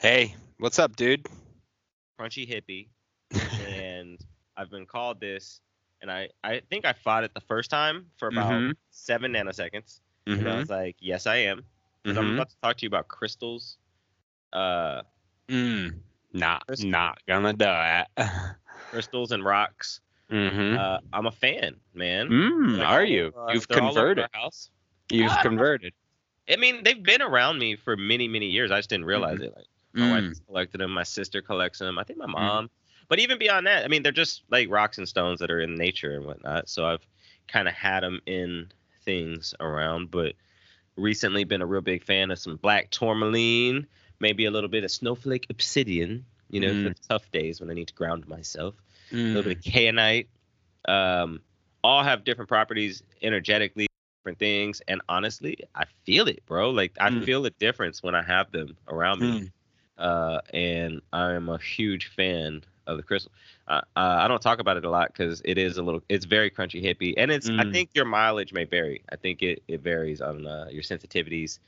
Hey, what's up, dude? Crunchy Hippie, and I've been called this, and I I think I fought it the first time for about Mhm. seven nanoseconds, and I Mhm. was like, yes, I am, 'Cause I'm Mhm. about to talk to you about crystals. Uh, Mm. Not, Crystal. not gonna do it. crystals and rocks. mm-hmm. Uh, I'm a fan, man. mm, Like, are you? uh, You've they're all over converted. house. You've Ah. converted. I mean, they've been around me for many, many years. I just didn't realize it. Like my Mm. wife has collected them, my sister collects them. I think my mom. But even beyond that, I mean, they're just like rocks and stones that are in nature and whatnot. So I've kind of had them in things around, but recently been a real big fan of some black tourmaline, maybe a little bit of snowflake obsidian. You know, for Mm. the tough days when I need to ground myself. A Mm. little bit of kyanite. Um, all have different properties energetically, different things, and honestly, I feel it, bro. Like I Mm. feel the difference when I have them around me. Mm. Uh, and I am a huge fan of the crystal. Uh, uh, I don't talk about it a lot because it is a little, it's very crunchy hippie, and it's. I Mm. think your mileage may vary. I think it it varies on uh, your sensitivities,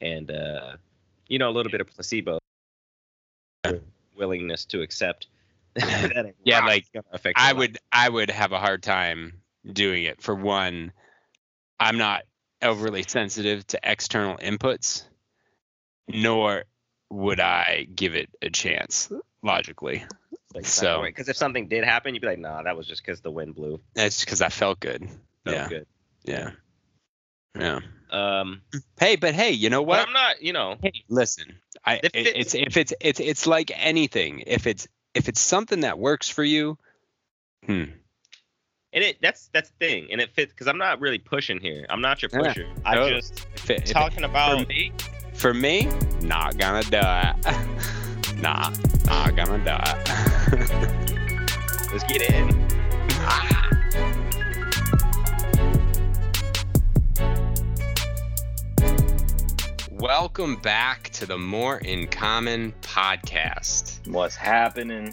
and uh, you know a little bit of placebo willingness to accept. that Yeah, like, gonna affect your I would, I would have a hard time doing it. For one, I'm not overly sensitive to external inputs, nor would I give it a chance logically. Like, So- because if something did happen, you'd be like, "Nah, that was just because the wind blew." That's because I felt good. Felt yeah, good. yeah, yeah. Um, Hey, but hey, you know what? I'm not, you know, Hey, listen. I If it- it's- if it's it's it's like anything. If it's if it's something that works for you, hmm. and it that's that's the thing, and it fits because I'm not really pushing here. I'm not your Yeah, pusher. I totally. just If it, if it- talking about for me, for me, not gonna do it. nah, not gonna do it. let's get in. Ah. Welcome back to the More in Common podcast. What's happening?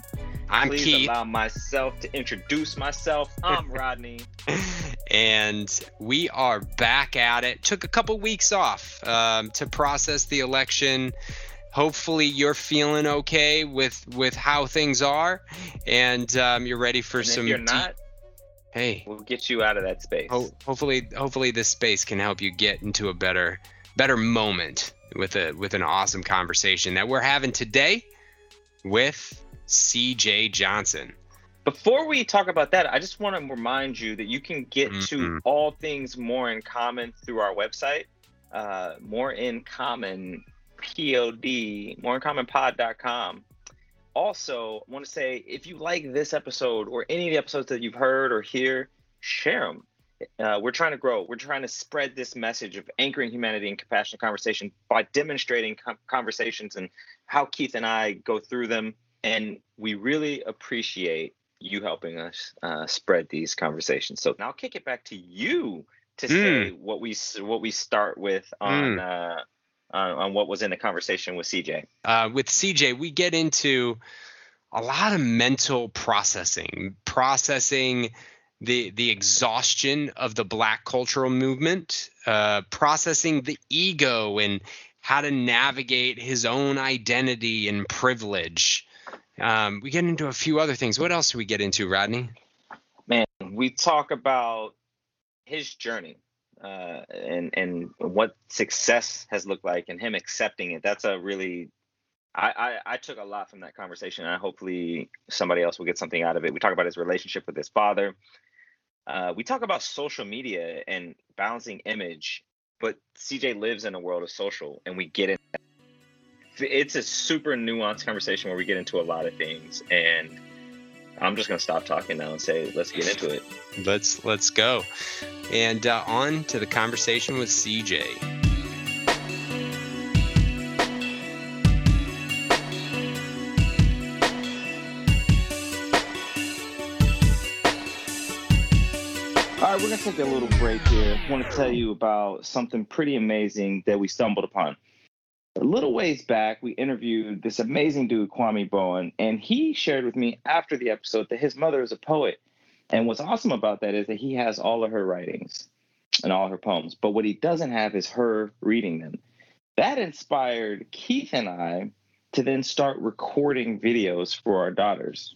I'm Please Keith. allow myself to introduce myself. I'm Rodney. and we are back at it. Took a couple weeks off um, to process the election. Hopefully, you're feeling okay with with how things are, and um, you're ready for And some. if you're deep- not, hey, we'll get you out of that space. ho- hopefully, hopefully, this space can help you get into a better better moment with a with an awesome conversation that we're having today with CJ Johnson. Before we talk about that, I just want to remind you that you can get Mhm. to all things more in common through our website, uh, more in common pod, more in common pod.com. Also, I want to say if you like this episode or any of the episodes that you've heard or hear, share them. Uh, we're trying to grow. We're trying to spread this message of anchoring humanity and compassionate conversation by demonstrating com- conversations and how Keith and I go through them. And we really appreciate you helping us uh, spread these conversations. So now I'll kick it back to you to say what we what we start with on uh, on, on what was in the conversation with CJ. uh, with CJ, we get into a lot of mental processing, processing the the exhaustion of the Black cultural movement, uh, processing the ego and how to navigate his own identity and privilege. Um, we get into a few other things. What else do we get into, Rodney? Man, we talk about his journey uh, and and what success has looked like and him accepting it. That's a really I, I, I took a lot from that conversation. And hopefully somebody else will get something out of it. We talk about his relationship with his father. Uh, we talk about social media and balancing image, but CJ lives in a world of social, and we get in. It's a super nuanced conversation where we get into a lot of things, and I'm just gonna stop talking now and say, let's get into it. Let's let's go, and uh, on to the conversation with CJ. All right, we're gonna take a little break here. I want to tell you about something pretty amazing that we stumbled upon. A little ways back, we interviewed this amazing dude, Kwame Bowen, and he shared with me after the episode that his mother is a poet. And what's awesome about that is that he has all of her writings and all her poems, but what he doesn't have is her reading them. That inspired Keith and I to then start recording videos for our daughters.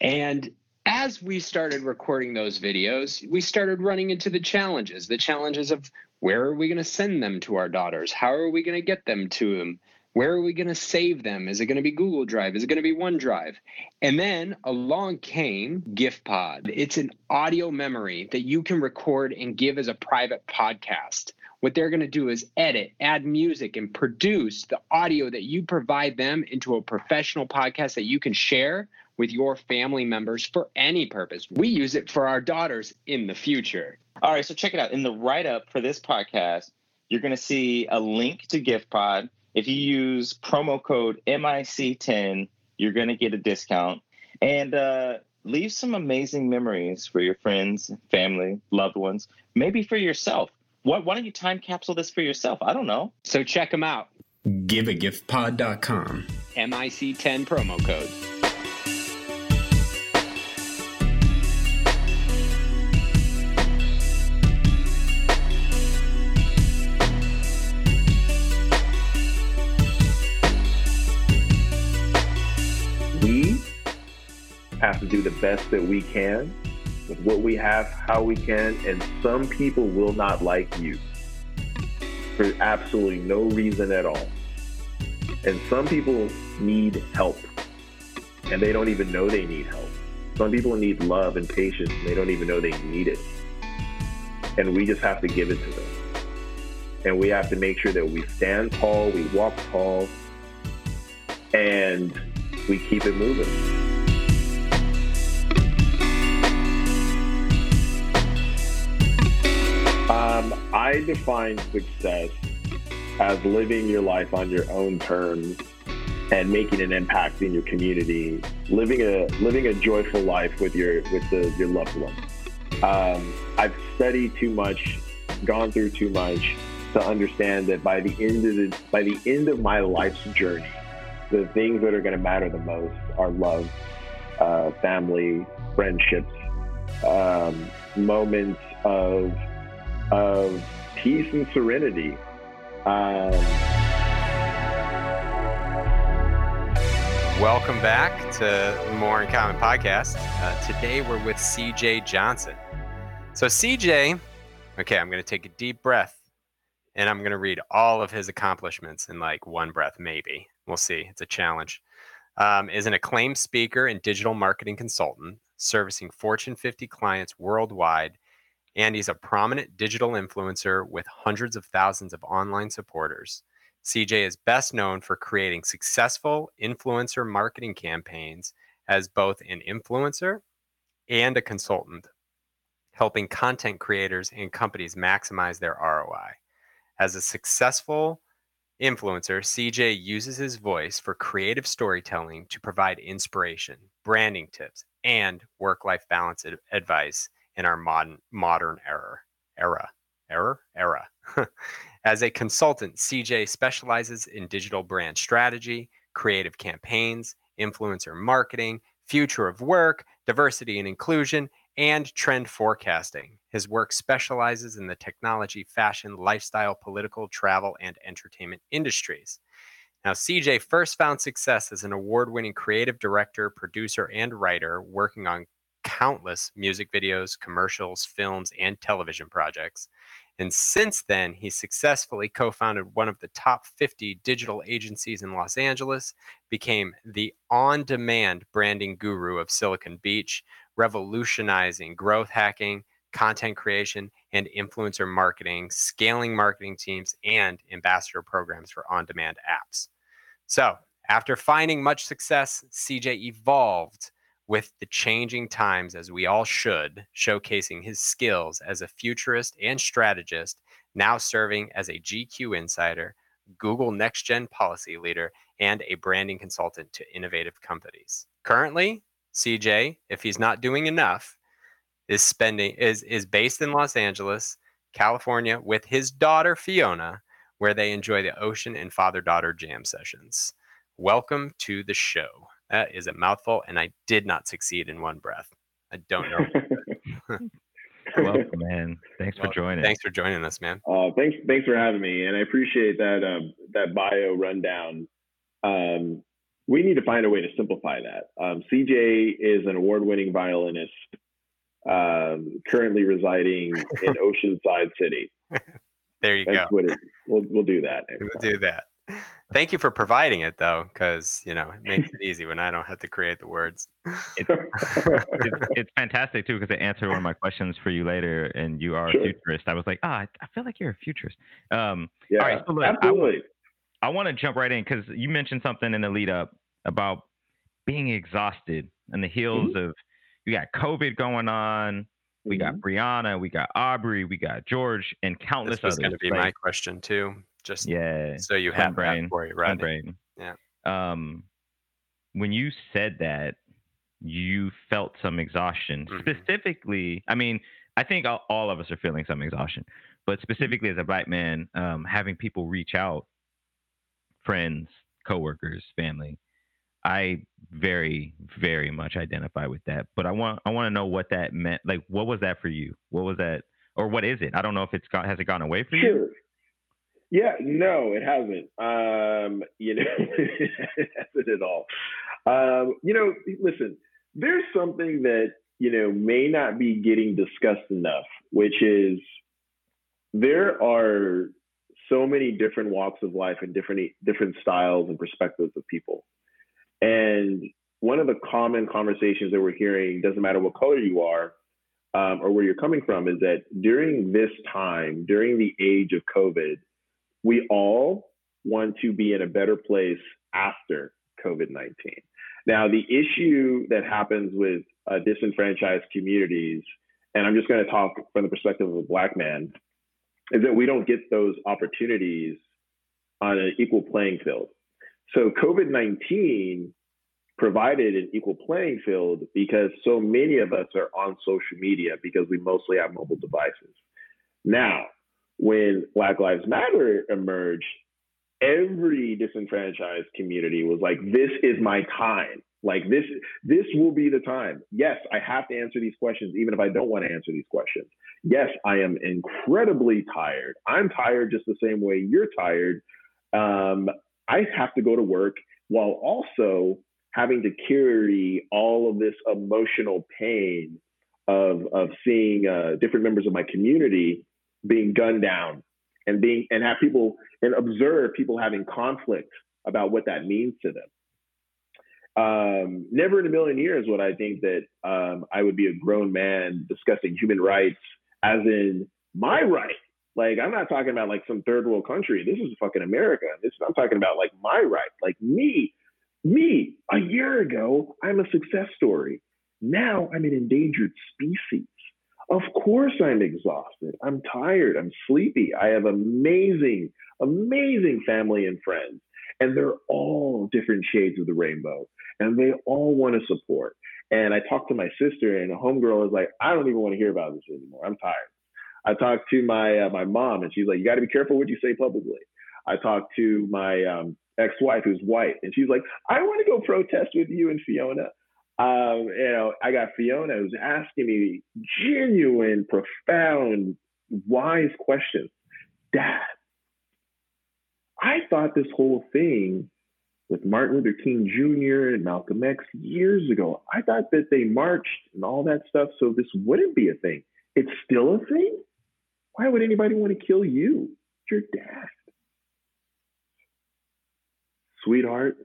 And as we started recording those videos, we started running into the challenges the challenges of where are we going to send them to our daughters? How are we going to get them to them? Where are we going to save them? Is it going to be Google Drive? Is it going to be OneDrive? And then along came GiftPod. It's an audio memory that you can record and give as a private podcast. What they're going to do is edit, add music, and produce the audio that you provide them into a professional podcast that you can share with your family members for any purpose. We use it for our daughters in the future. All right, so check it out. In the write up for this podcast, you're going to see a link to GiftPod if you use promo code MIC10, you're going to get a discount. And uh, leave some amazing memories for your friends, family, loved ones, maybe for yourself. What, why don't you time capsule this for yourself? I don't know. So check them out. GiveAgiftPod.com. MIC10 promo code. Have to do the best that we can with what we have, how we can, and some people will not like you for absolutely no reason at all. And some people need help, and they don't even know they need help. Some people need love and patience, and they don't even know they need it. And we just have to give it to them. And we have to make sure that we stand tall, we walk tall, and we keep it moving. Um, I define success as living your life on your own terms and making an impact in your community, living a living a joyful life with your with the, your loved ones. Um, I've studied too much, gone through too much to understand that by the end of the by the end of my life's journey, the things that are going to matter the most are love, uh, family, friendships, um, moments of of peace and serenity. Um, Welcome back to More in Common podcast. Uh, today we're with CJ Johnson. So, CJ, okay, I'm going to take a deep breath and I'm going to read all of his accomplishments in like one breath, maybe. We'll see. It's a challenge. Um, is an acclaimed speaker and digital marketing consultant, servicing Fortune 50 clients worldwide and he's a prominent digital influencer with hundreds of thousands of online supporters. CJ is best known for creating successful influencer marketing campaigns as both an influencer and a consultant, helping content creators and companies maximize their ROI. As a successful influencer, CJ uses his voice for creative storytelling to provide inspiration, branding tips, and work life balance advice in our modern modern era era era era. As a consultant, CJ specializes in digital brand strategy, creative campaigns, influencer marketing, future of work, diversity and inclusion, and trend forecasting. His work specializes in the technology, fashion, lifestyle, political, travel, and entertainment industries. Now, CJ first found success as an award winning creative director, producer, and writer working on countless music videos, commercials, films, and television projects. And since then, he successfully co founded one of the top 50 digital agencies in Los Angeles, became the on demand branding guru of Silicon Beach, revolutionizing growth hacking, content creation, and influencer marketing, scaling marketing teams, and ambassador programs for on demand apps. So, after finding much success, CJ evolved with the changing times as we all should, showcasing his skills as a futurist and strategist, now serving as a GQ insider, Google Next Gen policy leader, and a branding consultant to innovative companies. Currently, CJ, if he's not doing enough, is spending is is based in Los Angeles, California with his daughter Fiona, where they enjoy the ocean and father-daughter jam sessions. Welcome to the show. That is a mouthful, and I did not succeed in one breath. I don't know. Welcome, man. Thanks well, for joining. Thanks for joining us, man. Uh, thanks, thanks for having me, and I appreciate that um, that bio rundown. Um, we need to find a way to simplify that. Um, CJ is an award-winning violinist, um, currently residing in Oceanside City. There you That's go. what it, we'll we'll do that. We'll do that. Thank you for providing it though, because you know it makes it easy when I don't have to create the words. It's, it's fantastic too because it answered one of my questions for you later, and you are Sure. a futurist. I was like, ah, I I feel like you're a futurist. Um, yeah, All right, so look, I absolutely. I want to jump right in because you mentioned something in the lead up about being exhausted and the heels Mm-hmm. of you got COVID going on. We got Mhm. Breonna, we got Arbery, we got George, and countless This others. going to be like- my question too. Just yeah, so you have brain, that for you, right? brain. Yeah. Um, when you said that, you felt some exhaustion. Mhm. Specifically, I mean, I think all, all of us are feeling some exhaustion, but specifically as a black man, um, having people reach out, friends, coworkers, family, I very, very much identify with that. But I want, I want to know what that meant. Like, what was that for you? What was that, or what is it? I don't know if it's gone. Has it gone away for you? Sure. Yeah, no, it hasn't. Um, you know, it hasn't at all. Um, you know, listen, there's something that, you know, may not be getting discussed enough, which is there are so many different walks of life and different different styles and perspectives of people. And one of the common conversations that we're hearing, doesn't matter what color you are, um, or where you're coming from, is that during this time, during the age of COVID, we all want to be in a better place after COVID 19. Now, the issue that happens with uh, disenfranchised communities, and I'm just going to talk from the perspective of a Black man, is that we don't get those opportunities on an equal playing field. So, COVID 19 provided an equal playing field because so many of us are on social media because we mostly have mobile devices. Now, when Black Lives Matter emerged, every disenfranchised community was like, "This is my time. Like this, this will be the time. Yes, I have to answer these questions, even if I don't want to answer these questions. Yes, I am incredibly tired. I'm tired just the same way you're tired. Um, I have to go to work while also having to carry all of this emotional pain of of seeing uh, different members of my community being gunned down and being and have people and observe people having conflict about what that means to them. Um, never in a million years would I think that um, I would be a grown man discussing human rights as in my right. Like I'm not talking about like some third world country. This is fucking America. This I'm talking about like my right, like me, me. A year ago, I'm a success story. Now I'm an endangered species. Of course, I'm exhausted. I'm tired. I'm sleepy. I have amazing, amazing family and friends, and they're all different shades of the rainbow, and they all want to support. And I talked to my sister, and a homegirl is like, "I don't even want to hear about this anymore. I'm tired." I talked to my uh, my mom, and she's like, "You got to be careful what you say publicly." I talked to my um, ex-wife, who's white, and she's like, "I want to go protest with you and Fiona." Um, you know, I got Fiona who's asking me genuine, profound, wise questions. Dad, I thought this whole thing with Martin Luther King Jr. and Malcolm X years ago, I thought that they marched and all that stuff, so this wouldn't be a thing. It's still a thing? Why would anybody want to kill you? Your dad. Sweetheart,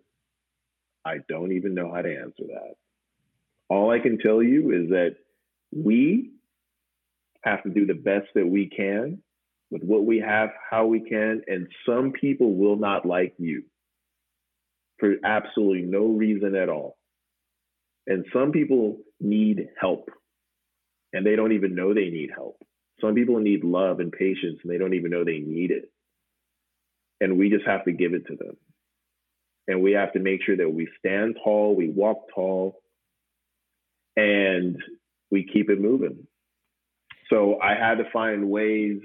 I don't even know how to answer that. All I can tell you is that we have to do the best that we can with what we have, how we can, and some people will not like you for absolutely no reason at all. And some people need help and they don't even know they need help. Some people need love and patience and they don't even know they need it. And we just have to give it to them. And we have to make sure that we stand tall, we walk tall, and we keep it moving. So I had to find ways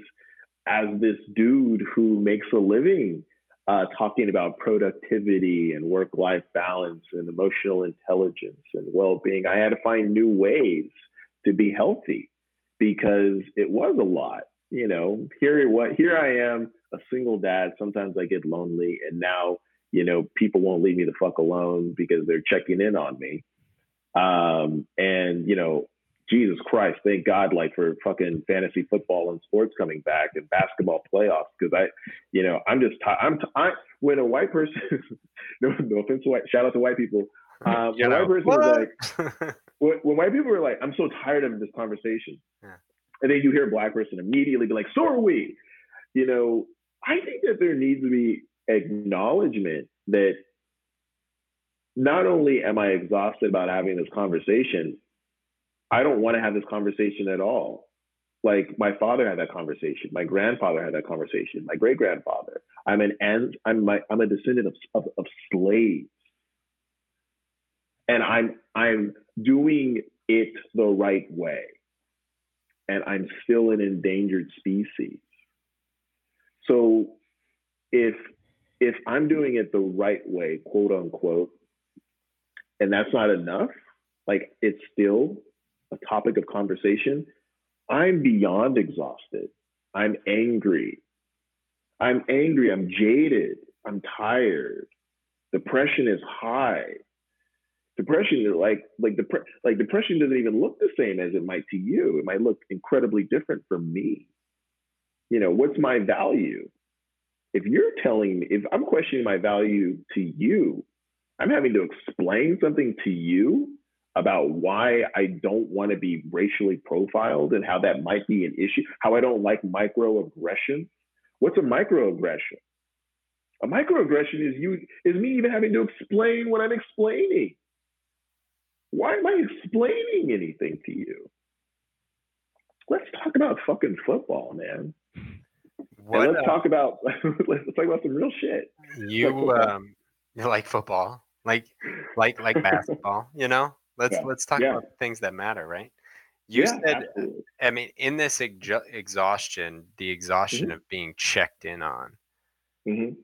as this dude who makes a living uh, talking about productivity and work life balance and emotional intelligence and well being. I had to find new ways to be healthy because it was a lot. You know, here what here I am, a single dad. Sometimes I get lonely, and now you know, people won't leave me the fuck alone because they're checking in on me. Um, and you know, Jesus Christ, thank God, like for fucking fantasy football and sports coming back and basketball playoffs. Because I, you know, I'm just, t- I'm, t- I, when a white person, no, no offense to white, shout out to white people. Um, when a white person like, when, when, white people were like, I'm so tired of this conversation. Yeah. And then you hear a black person immediately be like, so are we. You know, I think that there needs to be acknowledgement that not only am I exhausted about having this conversation, I don't want to have this conversation at all. Like my father had that conversation, my grandfather had that conversation, my great grandfather. I'm an I'm my I'm a descendant of, of, of slaves, and I'm I'm doing it the right way, and I'm still an endangered species. So, if if I'm doing it the right way, quote unquote, and that's not enough, like it's still a topic of conversation, I'm beyond exhausted. I'm angry. I'm angry. I'm jaded. I'm tired. Depression is high. Depression is like like dep- like depression doesn't even look the same as it might to you. It might look incredibly different for me. You know, what's my value? If you're telling me, if I'm questioning my value to you, I'm having to explain something to you about why I don't want to be racially profiled and how that might be an issue, how I don't like microaggression. What's a microaggression? A microaggression is you is me even having to explain what I'm explaining. Why am I explaining anything to you? Let's talk about fucking football, man. What, let's uh, talk about let's talk about some real shit. You like um you like football, like like like basketball, you know? Let's yeah. let's talk yeah. about things that matter, right? You yeah, said, absolutely. I mean, in this ex- exhaustion, the exhaustion mm-hmm. of being checked in on. Mm-hmm.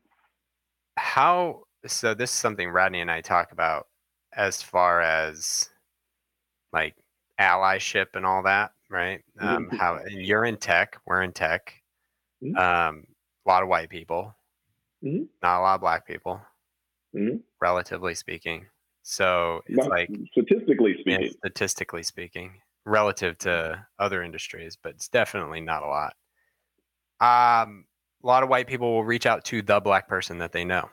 How so? This is something Rodney and I talk about as far as like allyship and all that, right? Um, mm-hmm. How you're in tech, we're in tech. Mm-hmm. Um, a lot of white people, mm-hmm. not a lot of black people, mm-hmm. relatively speaking. So it's Not like statistically speaking, statistically speaking, relative to other industries, but it's definitely not a lot. Um, a lot of white people will reach out to the black person that they know.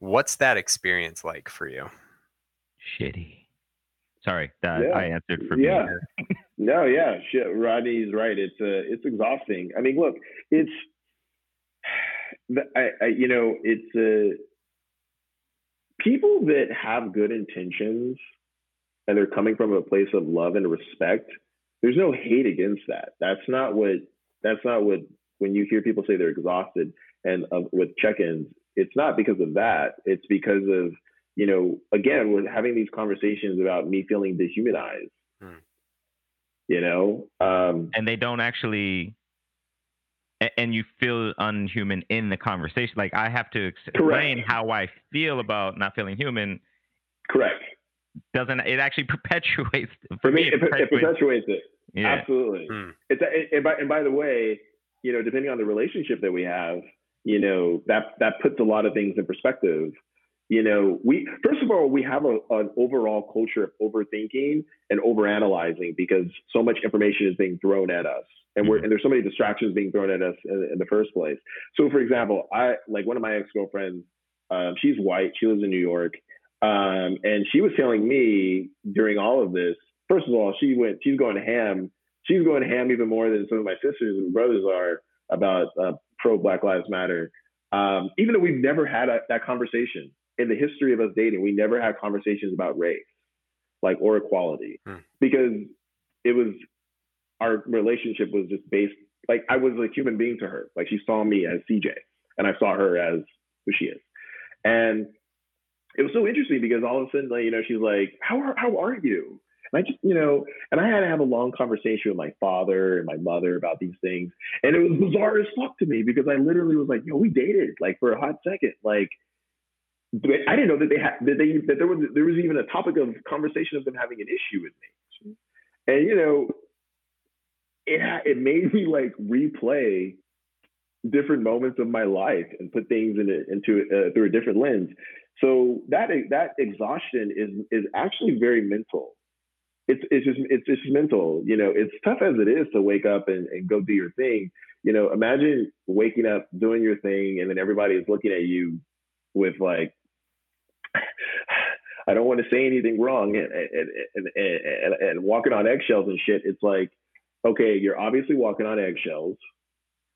What's that experience like for you? Shitty. Sorry, that yeah. I answered for yeah. me. no, yeah, shit. Rodney's right. It's uh, it's exhausting. I mean, look, it's I, I you know, it's uh, people that have good intentions and they're coming from a place of love and respect, there's no hate against that. That's not what that's not what when you hear people say they're exhausted and uh, with check-ins, it's not because of that. It's because of you know, again, we're having these conversations about me feeling dehumanized. Hmm. You know, um, and they don't actually and you feel unhuman in the conversation. Like I have to explain Correct. how I feel about not feeling human. Correct. Doesn't it actually perpetuates for me? It, it, perpetuates, it perpetuates it. Yeah. Absolutely. Hmm. It's a, and by and by the way, you know, depending on the relationship that we have, you know, that that puts a lot of things in perspective. You know, we first of all we have a, an overall culture of overthinking and overanalyzing because so much information is being thrown at us and we're mm-hmm. and there's so many distractions being thrown at us in, in the first place. So, for example, I like one of my ex girlfriends. Um, she's white. She lives in New York, um, and she was telling me during all of this. First of all, she went. She's going ham. She's going ham even more than some of my sisters and brothers are about uh, pro Black Lives Matter. Um, even though we've never had a, that conversation in the history of us dating, we never had conversations about race, like or equality, hmm. because it was our relationship was just based like I was a human being to her. Like she saw me as CJ and I saw her as who she is. And it was so interesting because all of a sudden, like, you know, she's like, How are how are you? And I just, you know, and I had to have a long conversation with my father and my mother about these things. And it was bizarre as fuck to me because I literally was like, yo, we dated like for a hot second. Like I didn't know that they had that they that there was there was even a topic of conversation of them having an issue with me. And you know, it it made me like replay different moments of my life and put things in it into uh, through a different lens. So that that exhaustion is is actually very mental. It's it's just it's just mental. You know, it's tough as it is to wake up and, and go do your thing. You know, imagine waking up, doing your thing, and then everybody is looking at you with like I don't want to say anything wrong and and, and, and, and walking on eggshells and shit. It's like, okay, you're obviously walking on eggshells.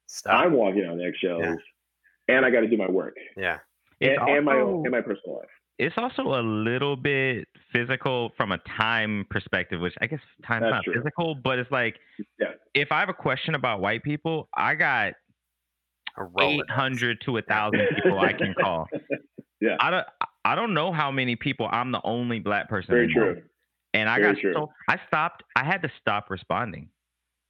Stop. I'm walking on eggshells, yeah. and I got to do my work. Yeah, and, also, and my and my personal life. It's also a little bit physical from a time perspective, which I guess time's That's not true. physical, but it's like, yeah. if I have a question about white people, I got 800 to a thousand people I can call. Yeah. I don't I don't know how many people I'm the only black person. Very true. And I Very got true. so I stopped I had to stop responding.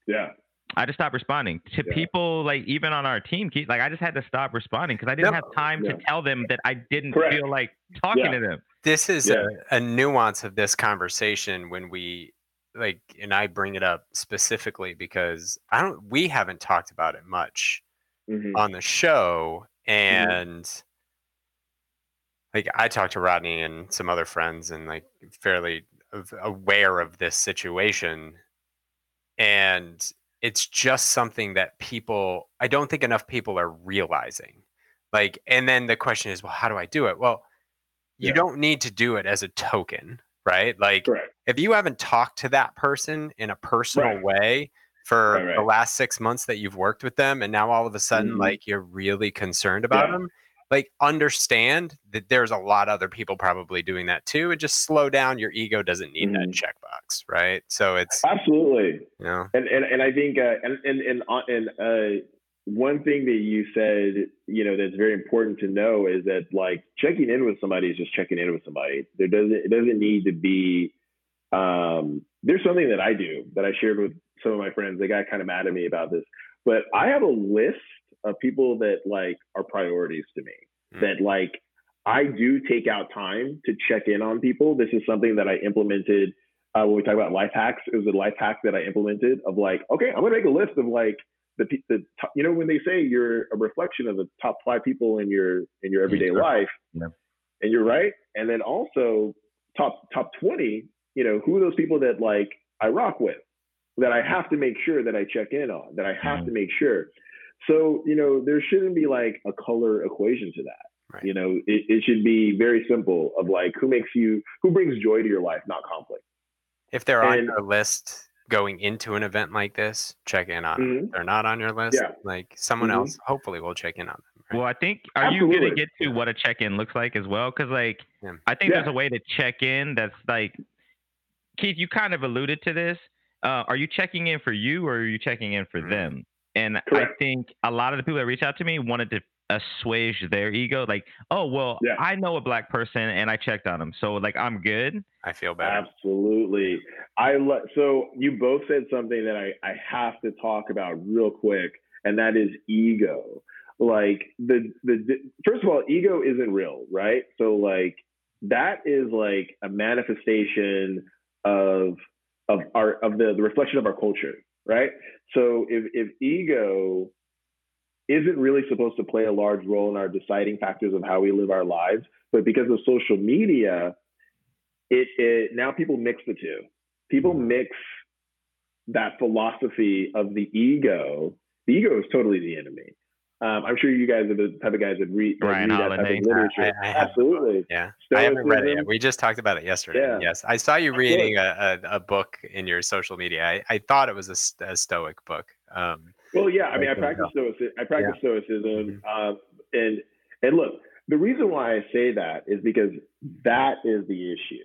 Yeah. I just stopped responding to yeah. people like even on our team. Like I just had to stop responding because I didn't have time yeah. to tell them that I didn't Correct. feel like talking yeah. to them. This is a, a nuance of this conversation when we like, and I bring it up specifically because I don't. We haven't talked about it much mm-hmm. on the show, mm-hmm. and mm-hmm. like I talked to Rodney and some other friends, and like fairly aware of this situation, and it's just something that people i don't think enough people are realizing like and then the question is well how do i do it well you yeah. don't need to do it as a token right like right. if you haven't talked to that person in a personal right. way for right, the last six months that you've worked with them and now all of a sudden mm-hmm. like you're really concerned about yeah. them like understand that there's a lot of other people probably doing that too and just slow down your ego doesn't need mm-hmm. that checkbox right? So it's absolutely. You know and and, and i think uh, and and and, uh, and uh, one thing that you said you know that's very important to know is that like checking in with somebody is just checking in with somebody. There doesn't it doesn't need to be um there's something that i do that i shared with some of my friends. They got kind of mad at me about this. But i have a list of people that like are priorities to me. Mm. That like I do take out time to check in on people. This is something that I implemented uh, when we talk about life hacks. It was a life hack that I implemented of like, okay, I'm gonna make a list of like the the top, you know when they say you're a reflection of the top five people in your in your everyday yeah. life, yeah. and you're right. And then also top top twenty, you know, who are those people that like I rock with, that I have to make sure that I check in on, that I have mm. to make sure. So, you know, there shouldn't be like a color equation to that. Right. You know, it, it should be very simple of like who makes you, who brings joy to your life, not conflict. If they're and, on your list going into an event like this, check in on mm-hmm. them. If they're not on your list, yeah. like someone mm-hmm. else hopefully will check in on them. Right? Well, I think, are Absolutely. you going to get to what a check in looks like as well? Because, like, yeah. I think yeah. there's a way to check in that's like, Keith, you kind of alluded to this. Uh, are you checking in for you or are you checking in for mm-hmm. them? And Correct. I think a lot of the people that reached out to me wanted to assuage their ego. Like, oh, well, yeah. I know a black person and I checked on him. So, like, I'm good. I feel better. Absolutely. I lo- So, you both said something that I, I have to talk about real quick, and that is ego. Like, the, the, the first of all, ego isn't real, right? So, like, that is like a manifestation of of our of the, the reflection of our culture right? So if, if ego isn't really supposed to play a large role in our deciding factors of how we live our lives, but because of social media, it, it now people mix the two. People mix that philosophy of the ego. The ego is totally the enemy. Um, I'm sure you guys are the type of guys that read, Brian read of literature. I, I Absolutely. Yeah. Stoicism. I haven't read it yet. We just talked about it yesterday. Yeah. Yes. I saw you reading a, a, a, book in your social media. I, I thought it was a, a Stoic book. Um, well, yeah. I mean, I practice Stoicism. I practice yeah. Stoicism. Mm-hmm. Um, and, and look, the reason why I say that is because that is the issue.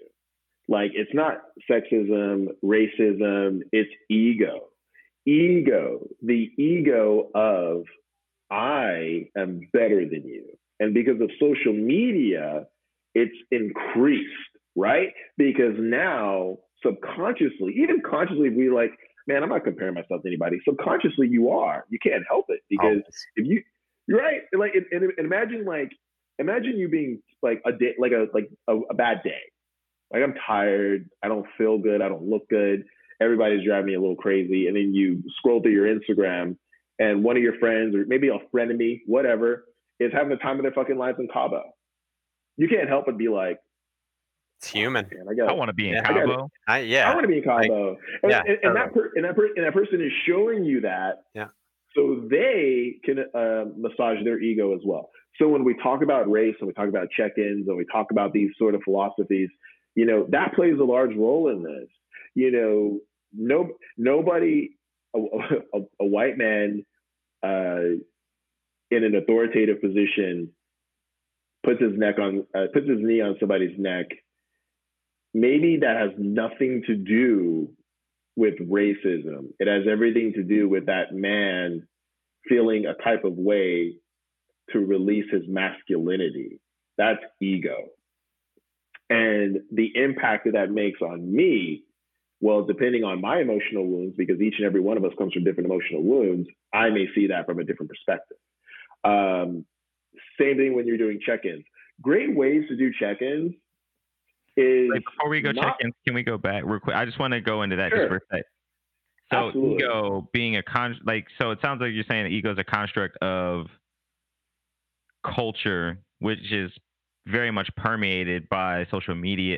Like, it's not sexism, racism, it's ego. Ego, the ego of I am better than you. And because of social media, it's increased, right? Because now subconsciously, even consciously, we like, man, I'm not comparing myself to anybody. Subconsciously, you are. You can't help it because oh. if you, you're right. Like, and, and, imagine like, imagine you being like a day, like a like a, a bad day. Like I'm tired. I don't feel good. I don't look good. Everybody's driving me a little crazy. And then you scroll through your Instagram and one of your friends or maybe a frenemy, whatever, is having the time of their fucking lives in Cabo. You can't help but be like, It's human. man, I got I want to be in Yeah. I gotta- Cabo. yeah, I want to be in Cabo. and, yeah, and, and that and that per, and that per, and that person is showing you that. Yeah. So they can uh, massage their ego as well. So when we talk about race and we talk about check-ins and we talk about these sort of philosophies, you know that plays a large role in this. You know, no nobody, a, a, a white man uh, in an authoritative position puts his neck on uh, puts his knee on somebody's neck maybe that has nothing to do with racism. It has everything to do with that man feeling a type of way to release his masculinity. That's ego. And the impact that that makes on me, well, depending on my emotional wounds, because each and every one of us comes from different emotional wounds, I may see that from a different perspective. Um, same thing when you're doing check ins. Great ways to do check ins is Wait, before we go not- check in, can we go back real quick? I just want to go into that Sure. just for a sec. So Absolutely. ego being a con like so it sounds like you're saying that ego is a construct of culture, which is very much permeated by social media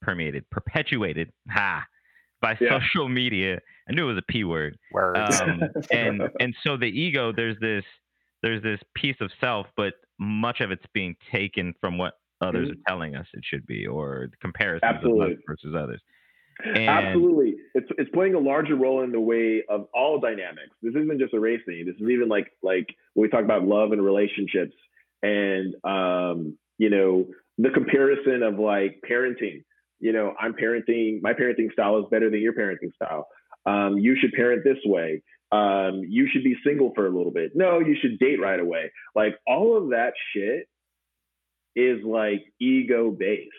permeated, perpetuated, ha, by Yeah. social media. I knew it was a P word. Words. Um, and and so the ego, there's this there's this piece of self, but much of it's being taken from what others are telling us it should be, or the comparisons of Absolutely. versus others. And- Absolutely. It's it's playing a larger role in the way of all dynamics. This isn't just a race thing. This is even like like when we talk about love and relationships and um, you know, the comparison of like parenting. You know, I'm parenting, my parenting style is better than your parenting style. Um, you should parent this way. Um, you should be single for a little bit. No, you should date right away. Like all of that shit is like ego based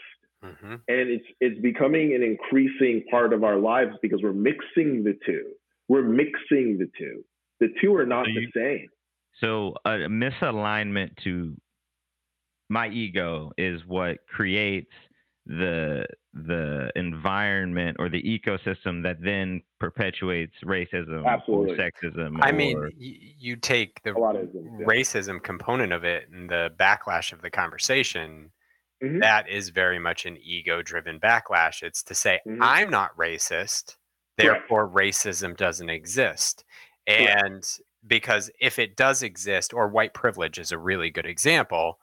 hmm and it's it's becoming an increasing part of our lives because we're mixing the two. We're mixing the two. The two are not So the same. So a misalignment to my ego is what creates the the environment or the ecosystem that then perpetuates racism Absolutely. or sexism. I mean, y- you take the A of them. yeah. racism component of it and the backlash of the conversation. Mhm. that is very much an ego driven backlash. It's to say, Mhm. I'm not racist, Correct. therefore racism doesn't exist. Correct. And because if it does exist, or white privilege is a really good example,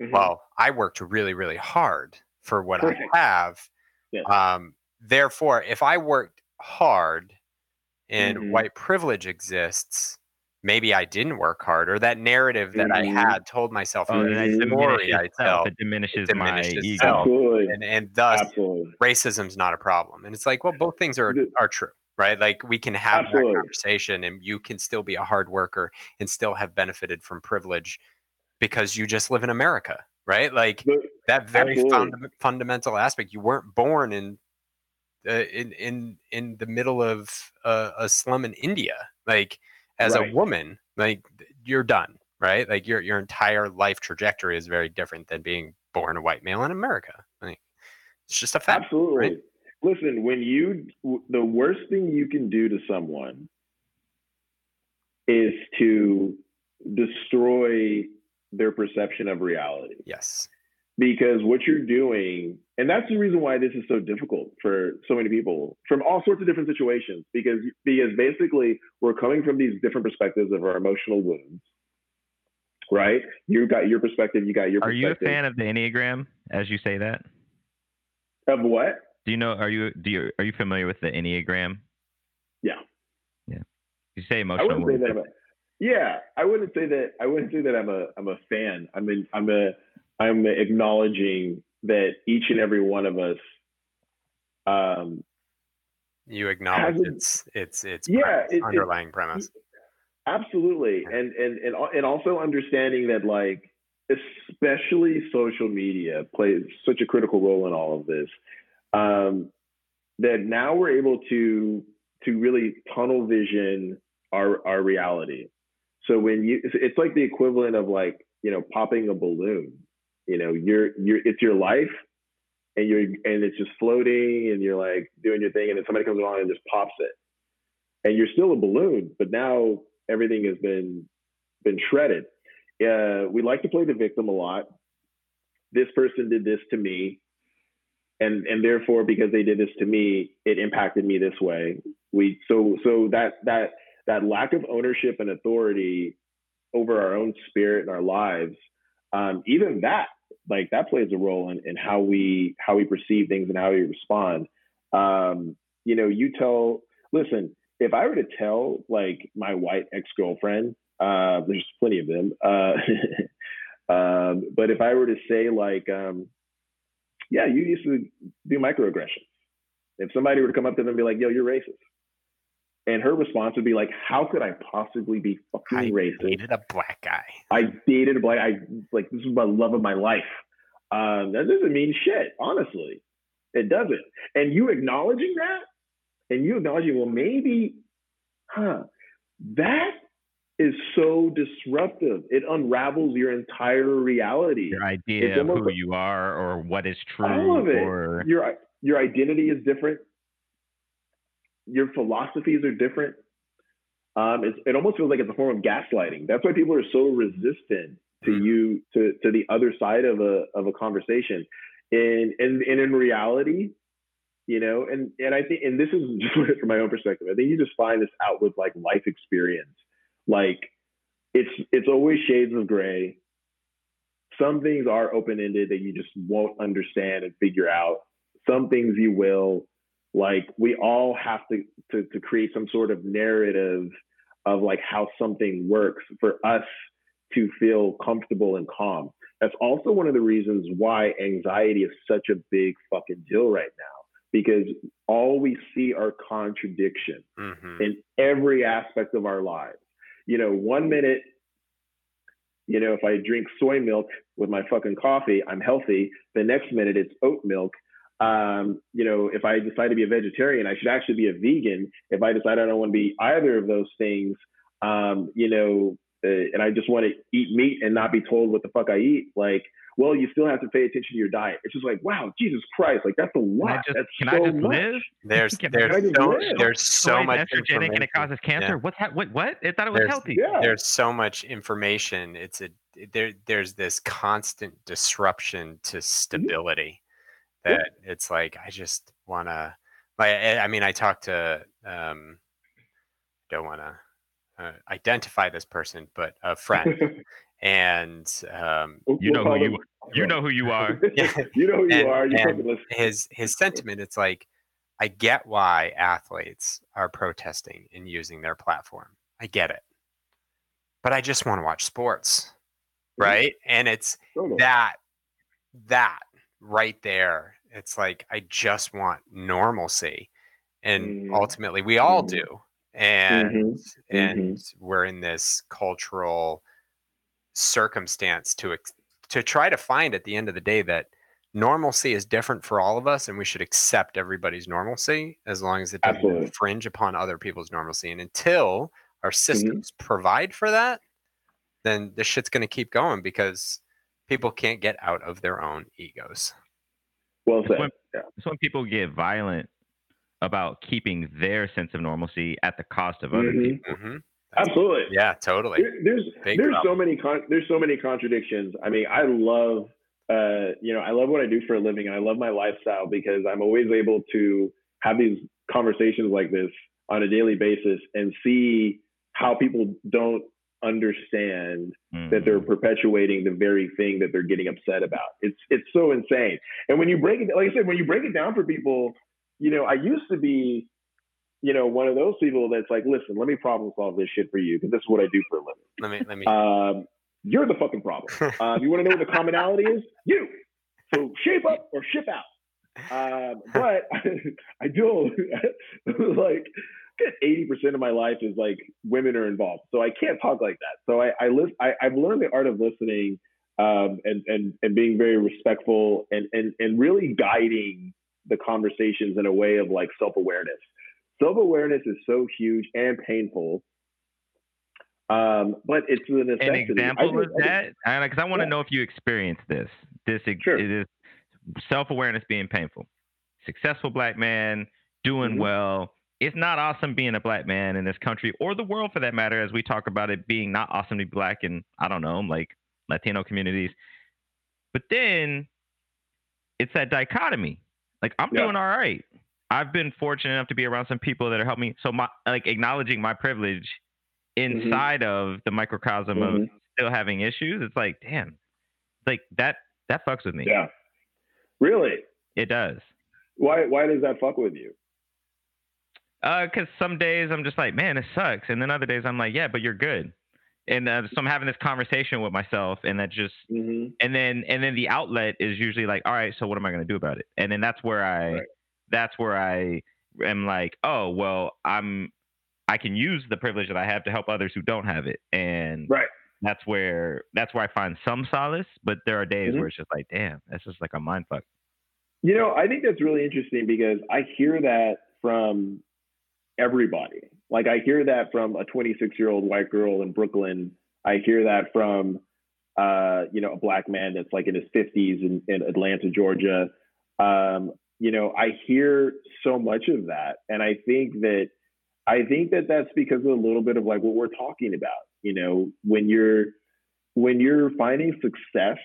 Mhm. well, I worked really, really hard for what Perfect. I have. Yes. Um, therefore, if I worked hard and Mhm. white privilege exists, maybe I didn't work hard, or that narrative that I Mhm. had told myself, oh, the it Mhm. story diminishes I tell, It diminishes, diminishes my ego. and, and thus Absolutely. racism's not a problem. And it's like, well, both things are are true, right? Like we can have Absolutely. that conversation, and you can still be a hard worker and still have benefited from privilege because you just live in America, right? Like that very funda- fundamental aspect. You weren't born in uh, in in in the middle of uh, a slum in India, like as Right. a woman, like you're done, right? Like your your entire life trajectory is very different than being born a white male in America. Like it's just a fact. Absolutely. Listen, when you the worst thing you can do to someone is to destroy their perception of reality. Yes. because what you're doing and that's the reason why this is so difficult for so many people from all sorts of different situations because because basically we're coming from these different perspectives of our emotional wounds right You've got your perspective you got your Are you a fan of the Enneagram as you say that? of what Do you know? Are you do you are you familiar with the Enneagram? Yeah. Yeah. You say emotional. wouldn't say wounds. that i'm a yeah i wouldn't say that i wouldn't say that i'm a i'm a fan i'm a, i'm a i'm acknowledging that each and every one of us um You acknowledge Hasn't- its its its Yeah, premise, it- it- underlying premise. Absolutely, and and and and also understanding that like especially social media plays such a critical role in all of this. Um, that now we're able to to really tunnel vision our our reality. So when you, it's- like the equivalent of like you know popping a balloon. You know, you're you're it's your life, and you're and it's just floating, and you're like doing your thing, and then somebody comes along and just pops it, and you're still a balloon, but now everything has been been shredded. Uh, we like to play the victim a lot. This person did this to me, and and therefore because they did this to me, it impacted me this way. We so so that that that lack of ownership and authority over our own spirit and our lives, um, even that like that plays a role in, in how we how we perceive things and how we respond. Um, you know, you tell listen, if I were to tell like my white ex girlfriend, uh, there's plenty of them. Uh, um, but if I were to say like, um, yeah, you used to do microaggressions. If somebody were to come up to them and be like, yo, you're racist. And her response would be like, "How could I possibly be fucking I racist? I dated a black guy. I dated a black. I like this is my love of my life. Um, that doesn't mean shit, honestly. It doesn't. And you acknowledging that, and you acknowledging, well, maybe, huh? That is so disruptive. It unravels your entire reality. Your idea of who like- you are or what is true All of it. or Your your identity is different. Your philosophies are different. Um, it's, it almost feels like it's a form of gaslighting. That's why people are so resistant to Mhm. you to to the other side of a of a conversation. And and and in reality, you know, and and I think and this is just from my own perspective. I think you just find this out with like life experience. Like it's it's always shades of gray. Some things are open ended that you just won't understand and figure out. Some things you will. Like we all have to to, to create some sort of narrative of like how something works for us to feel comfortable and calm. That's also one of the reasons why anxiety is such a big fucking deal right now because all we see are contradictions hmm in every aspect of our lives. You know, one minute, you know, if I drink soy milk with my fucking coffee, I'm healthy. The next minute, it's oat milk. Um, you know, if I decide to be a vegetarian, I should actually be a vegan. If I decide I don't want to be either of those things, um, you know, uh, and I just want to eat meat and not be told what the fuck I eat, like, well, you still have to pay attention to your diet. It's just like, wow, Jesus Christ, like that's a can I lot. just that's can so I just much. live? There's Can there's I just so live? there's so Soy is much estrogenic and it causes cancer. Yeah. What's ha- what what? I thought it was There's- healthy. Yeah. There's so much information. It's a there. There's this constant disruption to stability Yeah. That it's like I just want to. Like I I mean, I talked to. Um, don't want to uh, identify this person, but a friend, and um, We'll- You know who you you know who you are. you know who you are. You and listen. his his sentiment it's like i get why athletes are protesting and using their platform i get it but i just want to watch sports right and it's Totally. that that right there it's like i just want normalcy and Mhm. ultimately we all Mhm. do and Mhm. and we're in this cultural circumstance to ex- to try to find at the end of the day that normalcy is different for all of us and we should accept everybody's normalcy as long as it doesn't Absolutely. infringe upon other people's normalcy and until our Mm-hmm. systems provide for that then this shit's going to keep going because people can't get out of their own egos Well said. when- Yeah. It's when people get violent about keeping their sense of normalcy at the cost of other Mhm. people. hmm Absolutely. yeah totally There- there's Big there's so many con- there's so many contradictions. I mean, I love uh, you know I love what I do for a living, and I love my lifestyle because I'm always able to have these conversations like this on a daily basis and see how people don't understand that they're Mhm. perpetuating the very thing that they're getting upset about. It's it's so insane. And when you break it, like I said, when you break it down for people, you know, I used to be, you know, one of those people that's like, listen, let me problem solve this shit for you because this is what I do for a living. let me let me Um, you're the fucking problem. Um, you want to know what the commonality is? You. So shape up or ship out. Um, but I do like good eighty percent of my life is like women are involved, so I can't talk like that. So I I, lis- I I've learned the art of listening um, and and and being very respectful and and and really guiding the conversations in a way of like self awareness. Self awareness is so huge and painful. Um, but it's An. I example think- of that, I because I want to Yeah. know if you experienced this. This Sure. it is self awareness being painful. Successful black man doing Mhm. well it's not awesome being a black man in this country or the world for that matter, as we talk about it being not awesome to be black in, I don't know, like Latino communities. But then it's that dichotomy. Like I'm Yeah. doing all right. I've been fortunate enough to be around some people that are helping me. So my like acknowledging my privilege inside of the microcosm Mhm. of still having issues. It's like, damn, like that that fucks with me. Yeah. Really? It does. Why why does that fuck with you? Uh, cause some days I'm just like, man, it sucks, and then other days I'm like, yeah, but you're good. And uh, so I'm having this conversation with myself, and that just, Mm-hmm. and then, and then the outlet is usually like, all right, so what am I gonna do about it? And then that's where I, Right. that's where I am like, oh, well, I'm, I can use the privilege that I have to help others who don't have it, and Right. that's where, that's where I find some solace. But there are days Mhm. where it's just like, damn, that's just like a mind fuck. You know, I think that's really interesting because I hear that from everybody. Like I hear that from a 26 year old white girl in Brooklyn. I hear that from uh, you know, a black man that's like in his 50s in, in Atlanta, Georgia. Um, you know, I hear so much of that, and I think that I think that that's because of a little bit of like what we're talking about. You know, when you're when you're finding success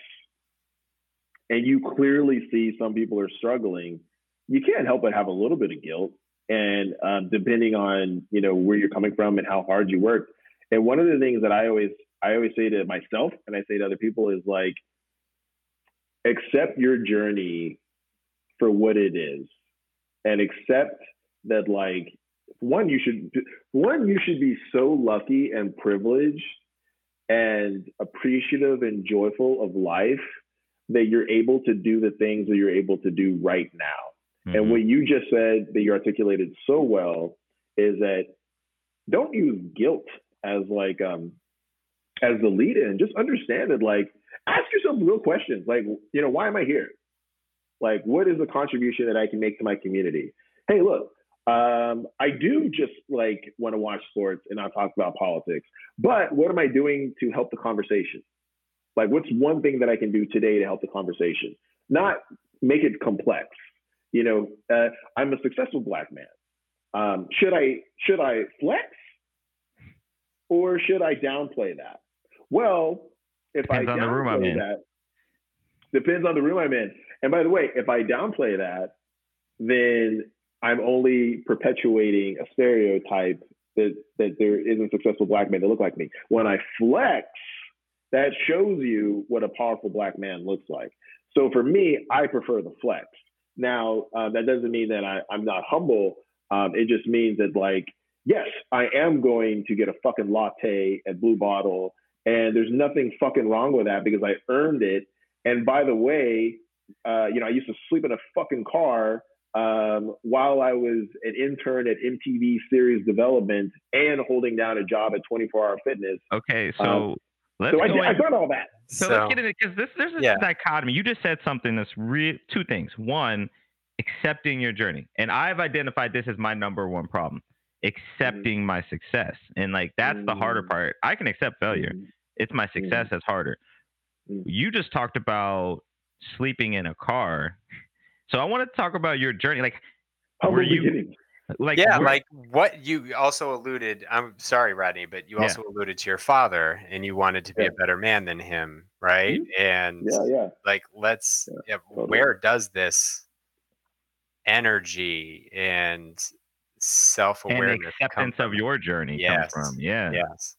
and you clearly see some people are struggling, you can't help but have a little bit of guilt. And um, depending on you know where you're coming from and how hard you work, and one of the things that I always I always say to myself and I say to other people is like, accept your journey for what it is, and accept that like one you should one you should be so lucky and privileged and appreciative and joyful of life that you're able to do the things that you're able to do right now. And Mhm. what you just said that you articulated so well is that don't use guilt as like um as the lead in. Just understand it. Like ask yourself real questions. Like, you know, why am I here? Like, what is the contribution that I can make to my community? Hey, look, um, I do just like want to watch sports and not talk about politics. But what am I doing to help the conversation? Like, what's one thing that I can do today to help the conversation? Not make it complex. You know, uh, I'm a successful black man. Um, should I should I flex or should I downplay that? Well, if Depends I on the room I'm in. that, depends on the room I'm in. And by the way, if I downplay that, then I'm only perpetuating a stereotype that that there isn't successful black men that look like me. When I flex, that shows you what a powerful black man looks like. So for me, I prefer the flex. Now uh, that doesn't mean that I, I'm not humble. Um, it just means that like, yes, I am going to get a fucking latte at Blue Bottle, and there's nothing fucking wrong with that because I earned it. And by the way, uh, you know, I used to sleep in a fucking car um, while I was an intern at MTV Series Development and holding down a job at 24 Hour Fitness. Okay, so Um, let's So I, go did, I into- done all that. So, let's get into because this there's this Yeah. dichotomy. You just said something that's real. Two things. One, accepting your journey, and I've identified this as my number one problem: accepting my success. And like that's the harder Mm. part. I can accept failure. It's my success that's harder. Mm. You just talked about sleeping in a car. So I want to talk about your journey. Like, Humble Were you- beginnings. Like yeah, like what you also alluded. I'm sorry, Rodney, but you Yeah. also alluded to your father, and you wanted to be Yeah. a better man than him, right? Mm-hmm. And Yeah, yeah. like, let's. Yeah, Yeah, totally. where does this energy and self-awareness and acceptance of your journey Yes. come from? Yeah. Yes.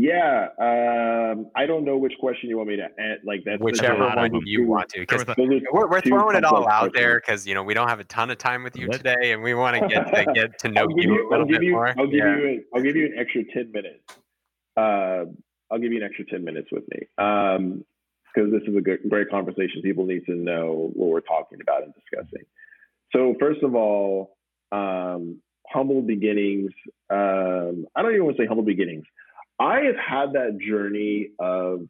Yeah. Um, I don't know which question you want me to add. Like that's such Whichever lot one them. you want to, because There was Those are we're, we're throwing it all out questions. there because you know we don't have a ton of time with you Let's- today, and we want to get to get to know you, you, a little I'll give bit you, more. I'll give yeah. you, an, I'll give you an extra ten minutes. Uh, I'll give you an extra ten minutes with me, um, because this is a good, great conversation. People need to know what we're talking about and discussing. So first of all, um, humble beginnings. Um, I don't even want to say humble beginnings. I have had that journey of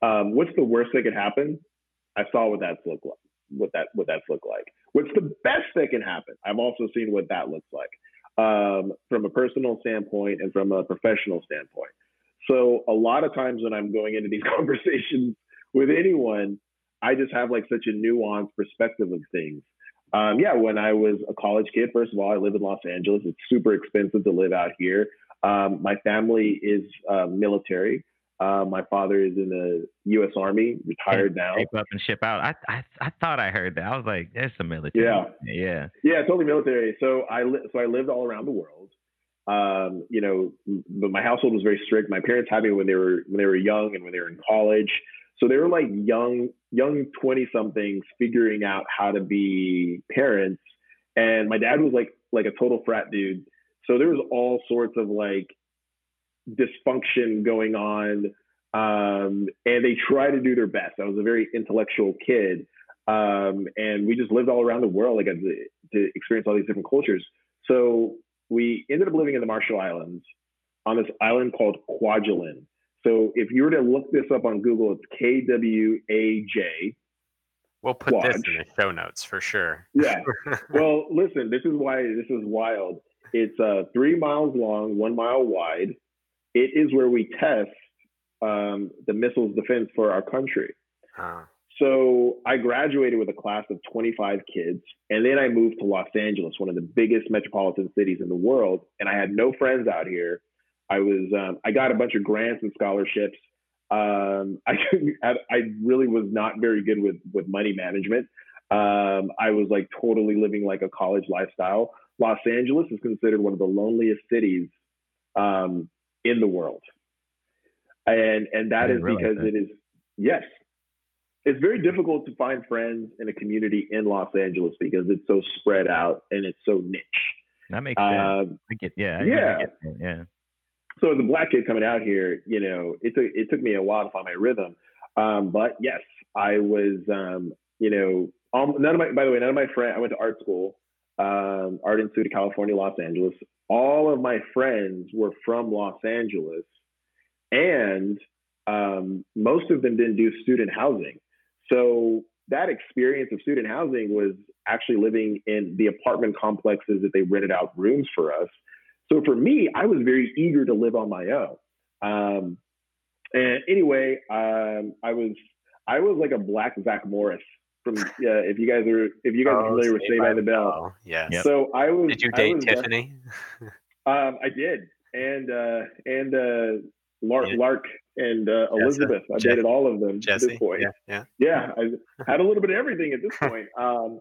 um, what's the worst that could happen. I saw what that's look like. What that what that's look like. What's the best that can happen? I've also seen what that looks like um, from a personal standpoint and from a professional standpoint. So a lot of times when I'm going into these conversations with anyone, I just have like such a nuanced perspective of things. um, yeah, when I was a college kid, first of all, I live in Los Angeles. It's super expensive to live out here. Um, my family is uh, military. Uh, my father is in the U.S. Army, retired now. Tape up and ship out. I, I I thought I heard that. I was like, "There's some military." Yeah, yeah, yeah, totally military. So I li- so I lived all around the world. Um, you know, but my household was very strict. My parents had me when they were when they were young and when they were in college. So they were like young young twenty somethings figuring out how to be parents. And my dad was like like a total frat dude. So there was all sorts of like dysfunction going on. Um, and they try to do their best. I was a very intellectual kid. Um, and we just lived all around the world. Like to, to experience all these different cultures. So we ended up living in the Marshall Islands on this island called Kwajalein. So if you were to look this up on Google, it's K W A J. We'll put this in the show notes for sure. Yeah. well, listen, this is why this is wild. It's uh, three miles long, one mile wide. It is where we test um, the missiles defense for our country. Uh, So I graduated with a class of 25 kids, and then I moved to Los Angeles, one of the biggest metropolitan cities in the world. And I had no friends out here. I was um, I got a bunch of grants and scholarships. Um, I I really was not very good with with money management. Um, I was like totally living like a college lifestyle. Los Angeles is considered one of the loneliest cities um, in the world, and and that is because that. it is yes, it's very difficult to find friends in a community in Los Angeles because it's so spread out and it's so niche. that makes sense. Um, I get, yeah, I- yeah. get yeah. so as a black kid coming out here, you know, it took it took me a while to find my rhythm. Um, but yes, I was, um, you know, um, none of my. By the way, none of my friends. I went to art school, um, Art Institute of California, Los Angeles. All of my friends were from Los Angeles, and um, most of them didn't do student housing. So that experience of student housing was actually living in the apartment complexes that they rented out rooms for us. So for me, I was very eager to live on my own. Um, and anyway, um, I was I was like a black Zach Morris from uh, if you guys are if you guys are oh, familiar with Saved by the Bell. Oh, yes. Yep. So I was. Did you I date was, Tiffany? Um, I did, and uh, and uh, Lark, Yeah. Lark and uh, Jessa. Elizabeth. I Je- dated all of them at this point. Yeah, yeah. Yeah, I had a little bit of everything at this point. Um,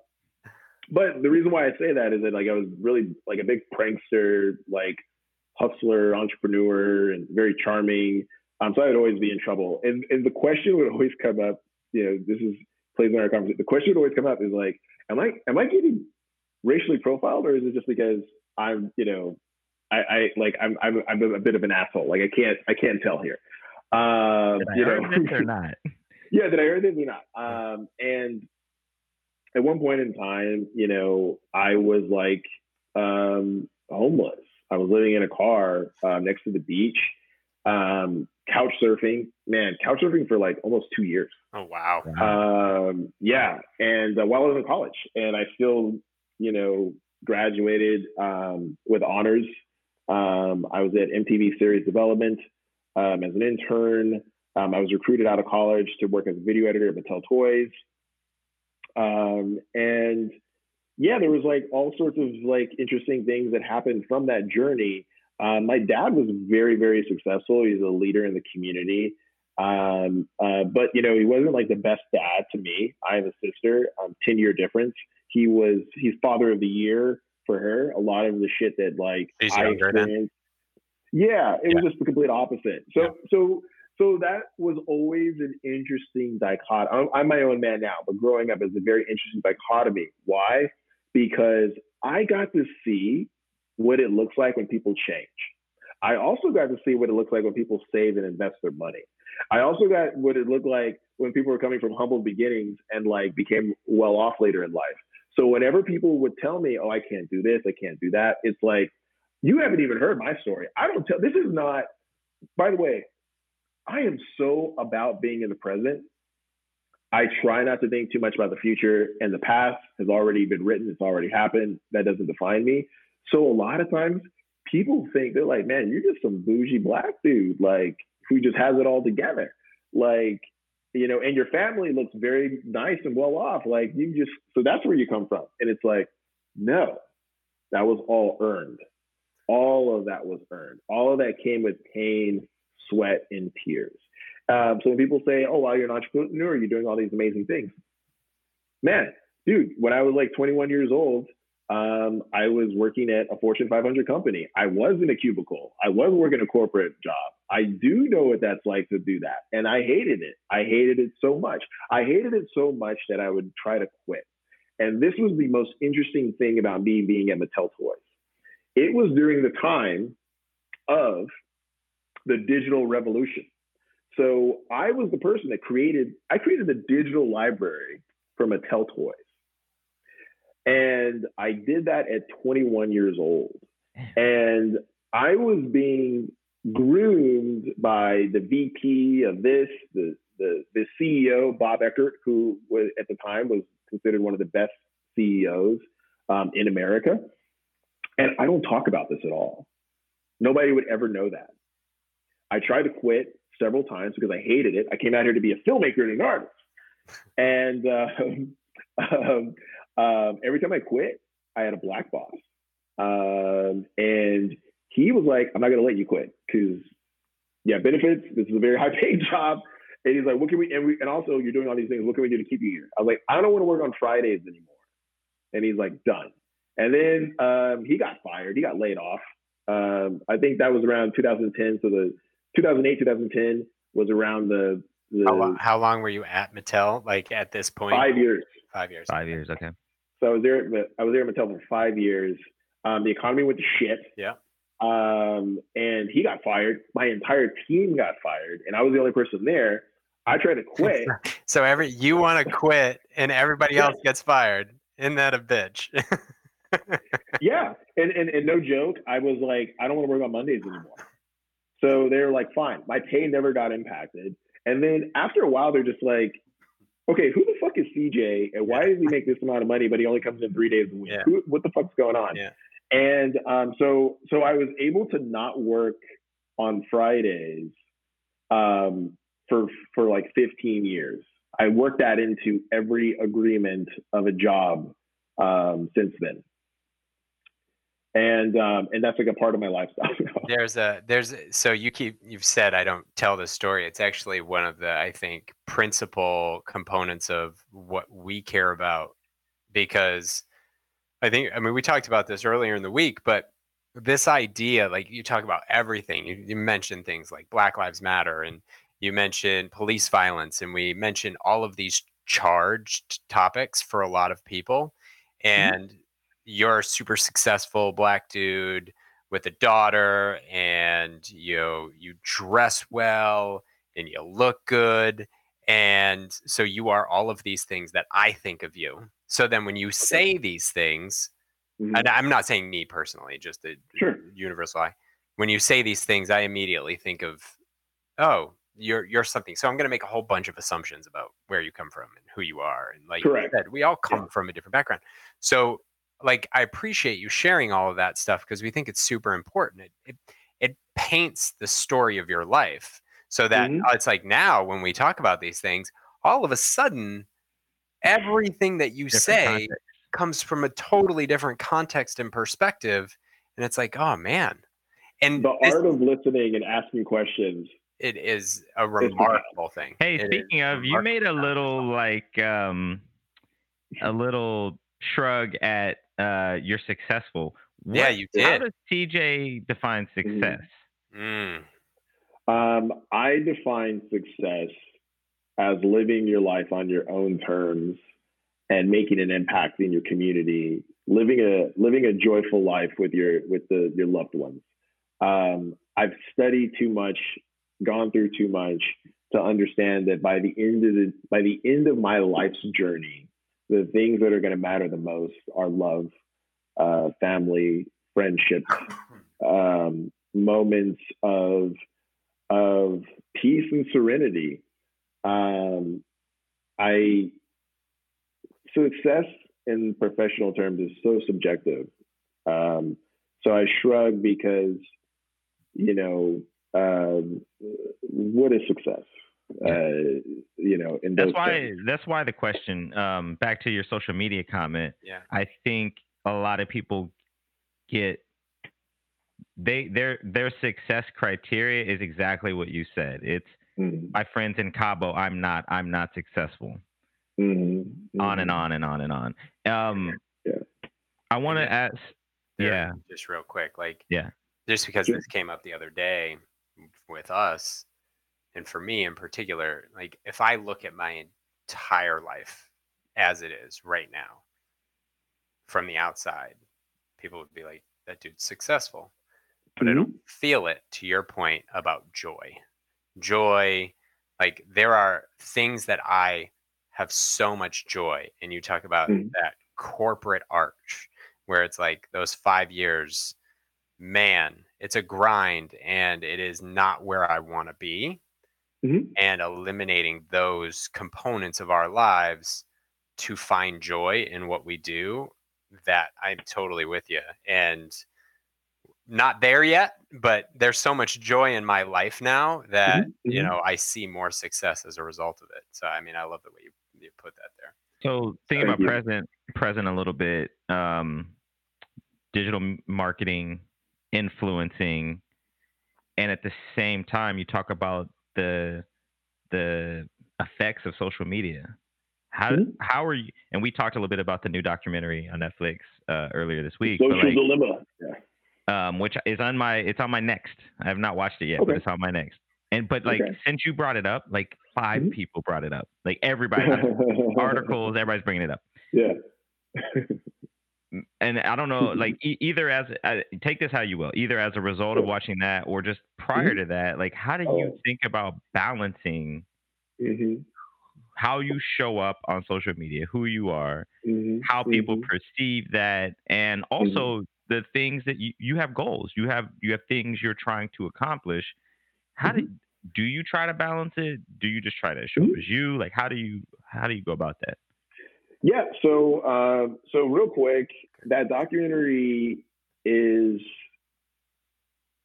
but the reason why I say that is that like I was really like a big prankster, like hustler, entrepreneur, and very charming. Um, so I would always be in trouble. And and the question would always come up. You know, this is plays in our conversation. The question would always come up is like, am I am I getting racially profiled, or is it just because I'm you know I, I like I'm, I'm I'm a bit of an asshole. Like I can't I can't tell here. Um, Did I you earn know, this or not? yeah, did I earn this or not? Um, and at one point in time, you know, I was like um, homeless. I was living in a car uh, next to the beach, um, couch surfing. Man, couch surfing for like almost two years. Oh wow. Wow. Um, yeah, and uh, while I was in college, and I still, you know, graduated um, with honors. Um, I was at MTV Series Development um, as an intern. Um, I was recruited out of college to work as a video editor at Mattel Toys. Um, and yeah, there was like all sorts of like interesting things that happened from that journey. Um, my dad was very, very successful. He's a leader in the community. Um, uh, but you know, he wasn't like the best dad to me. I have a sister, um, 10 year difference. He was, he's father of the year for her. A lot of the shit that like He's I experienced. Yeah, it was just the complete opposite. So, Yeah. so, so that was always an interesting dichotomy. I'm, I'm my own man now, but growing up is a very interesting dichotomy. Why? Because I got to see what it looks like when people change. I also got to see what it looks like when people save and invest their money. I also got what it looked like when people were coming from humble beginnings and like became well off later in life. So whenever people would tell me, "Oh, I can't do this, I can't do that," it's like you haven't even heard my story. I don't tell. This is not. By the way, I am so about being in the present. I try not to think too much about the future, and the past has already been written. It's already happened. That doesn't define me. So a lot of times, people think they're like, "Man, you're just some bougie black dude, like who just has it all together." Like, you know, and your family looks very nice and well off. Like you just, so that's where you come from. And it's like, no, that was all earned. All of that was earned. All of that came with pain, sweat, and tears. Um, so when people say, oh, well, you're an entrepreneur, you're doing all these amazing things. Man, dude, when I was like 21 years old, um, I was working at a Fortune 500 company. I was in a cubicle. I was working a corporate job. I do know what that's like to do that. And I hated it. I hated it so much. I hated it so much that I would try to quit. And this was the most interesting thing about me being at Mattel Toys. It was during the time of the digital revolution. So I was the person that created, I created a digital library for Mattel Toys. And I did that at 21 years old. And I was being groomed by the VP of this, the, the, the CEO, Bob Eckert, who was at the time was considered one of the best CEOs um, in America. And I don't talk about this at all. Nobody would ever know that. I tried to quit several times because I hated it. I came out here to be a filmmaker and an artist. And uh, um, um, every time I quit, I had a black boss. Um, and he was like, I'm not going to let you quit because, yeah, benefits. This is a very high paid job. And he's like, what can we and, we, and also you're doing all these things. What can we do to keep you here? I was like, I don't want to work on Fridays anymore. And he's like, done. And then um, he got fired. He got laid off. Um, I think that was around 2010. So the 2008, 2010 was around the. the how, long, how long were you at Mattel? Like at this point? Five years. Five years. Five years. Okay. So I was there. I was there at Mattel for five years. Um, the economy went to shit. Yeah. Um, and he got fired. My entire team got fired, and I was the only person there. I tried to quit. so every you want to quit, and everybody else gets fired. Isn't that a bitch? yeah, and, and and no joke, I was like, I don't want to work on Mondays anymore. So they were like, fine. My pay never got impacted. And then after a while, they're just like, okay, who the fuck is CJ, and why does he make this amount of money, but he only comes in three days a week? Yeah. Who, what the fuck's going on? Yeah. And um, so so I was able to not work on Fridays um, for for like 15 years. I worked that into every agreement of a job um, since then. And um, and that's like a part of my lifestyle. there's a there's so you keep you've said I don't tell the story. It's actually one of the I think principal components of what we care about because I think I mean we talked about this earlier in the week, but this idea like you talk about everything. You, you mentioned things like Black Lives Matter and you mentioned police violence and we mentioned all of these charged topics for a lot of people and mm-hmm. You're a super successful black dude with a daughter and you know, you dress well and you look good and so you are all of these things that I think of you. So then when you say these things, mm-hmm. and I'm not saying me personally, just the sure. universal I. When you say these things, I immediately think of, oh, you're you're something. So I'm going to make a whole bunch of assumptions about where you come from and who you are, and like Correct. you said, we all come yeah. from a different background. So like I appreciate you sharing all of that stuff because we think it's super important. It, it it paints the story of your life so that mm-hmm. it's like now when we talk about these things, all of a sudden, everything that you different say context. comes from a totally different context and perspective, and it's like, oh man. And the this, art of listening and asking questions it is a remarkable thing. Hey, it speaking of, you made a little like um a little shrug at uh you're successful. What, yeah, you did. How does TJ define success? Mm. Um, I define success as living your life on your own terms and making an impact in your community, living a living a joyful life with your with the your loved ones. Um, I've studied too much gone through too much to understand that by the end of the by the end of my life's journey, the things that are going to matter the most are love, uh, family, friendship, um, moments of of peace and serenity. Um, I success in professional terms is so subjective. Um, so I shrug because you know um, what is success? Uh, you know, in That's those why. things. That's why the question. Um, back to your social media comment. Yeah. I think a lot of people get they their their success criteria is exactly what you said. It's Mhm, my friends in Cabo. I'm not. I'm not successful. mhm, On and mhm. on and on and on. Um, Yeah. I want to ask. There, Yeah. Just real quick, like Yeah. just because Sure. this came up the other day with us, and for me in particular, like if I look at my entire life as it is right now, from the outside, people would be like, "That dude's successful," but I don't feel it. To your point about joy, joy, like there are things that I have so much joy, and you talk about Mhm. that corporate arch where it's like those five years man it's a grind and it is not where i want to be Mhm. and eliminating those components of our lives to find joy in what we do that i'm totally with you and not there yet but there's so much joy in my life now that Mhm, you mhm. know i see more success as a result of it so i mean i love the way you, you put that there So thinking Thank about you. present, present a little bit, um, digital marketing, influencing, and at the same time, you talk about the the effects of social media. How Mhm. how are you? And we talked a little bit about the new documentary on Netflix uh, earlier this week, Social like, dilemma. Yeah. um, which is on my it's on my next. I have not watched it yet, but it's on my next. And but like Okay. since you brought it up, like 5 Mhm. people brought it up. Like everybody, articles, everybody's bringing it up. Yeah. and I don't know, like e- either as uh, take this how you will, either as a result of watching that or just prior Mhm. to that, like how do you Oh. think about balancing hmm how you show up on social media, who you are, hmm how people perceive that, and Mm-hmm. also the things that you you have goals, you have you have things you're trying to accomplish. How Mm-hmm. do do you try to balance it? Do you just try to show up as you? Like how do you how do you go about that? Yeah. So, um, so real quick, that documentary is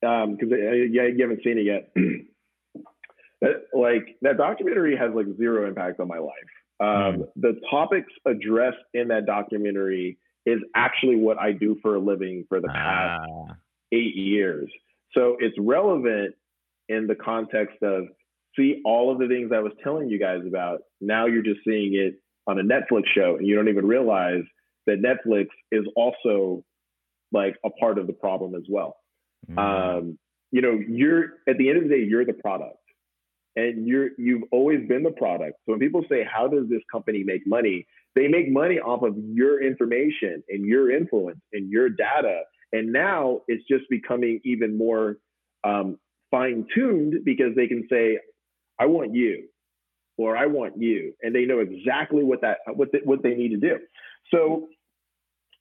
because yeah, you haven't seen it yet. that, like that documentary has like zero impact on my life. Um, The topics addressed in that documentary is actually what I do for a living for the past Ah, eight years. So it's relevant in the context of see all of the things I was telling you guys about. Now you're just seeing it on a Netflix show and you don't even realize that Netflix is also like a part of the problem as well. Mm, Um, you know, you're at the end of the day, you're the product. And you're you've always been the product. So when people say, How does this company make money? They make money off of your information and your influence and your data. And now it's just becoming even more um, fine tuned because they can say, I want you or I want you. And they know exactly what that what they, what they need to do. So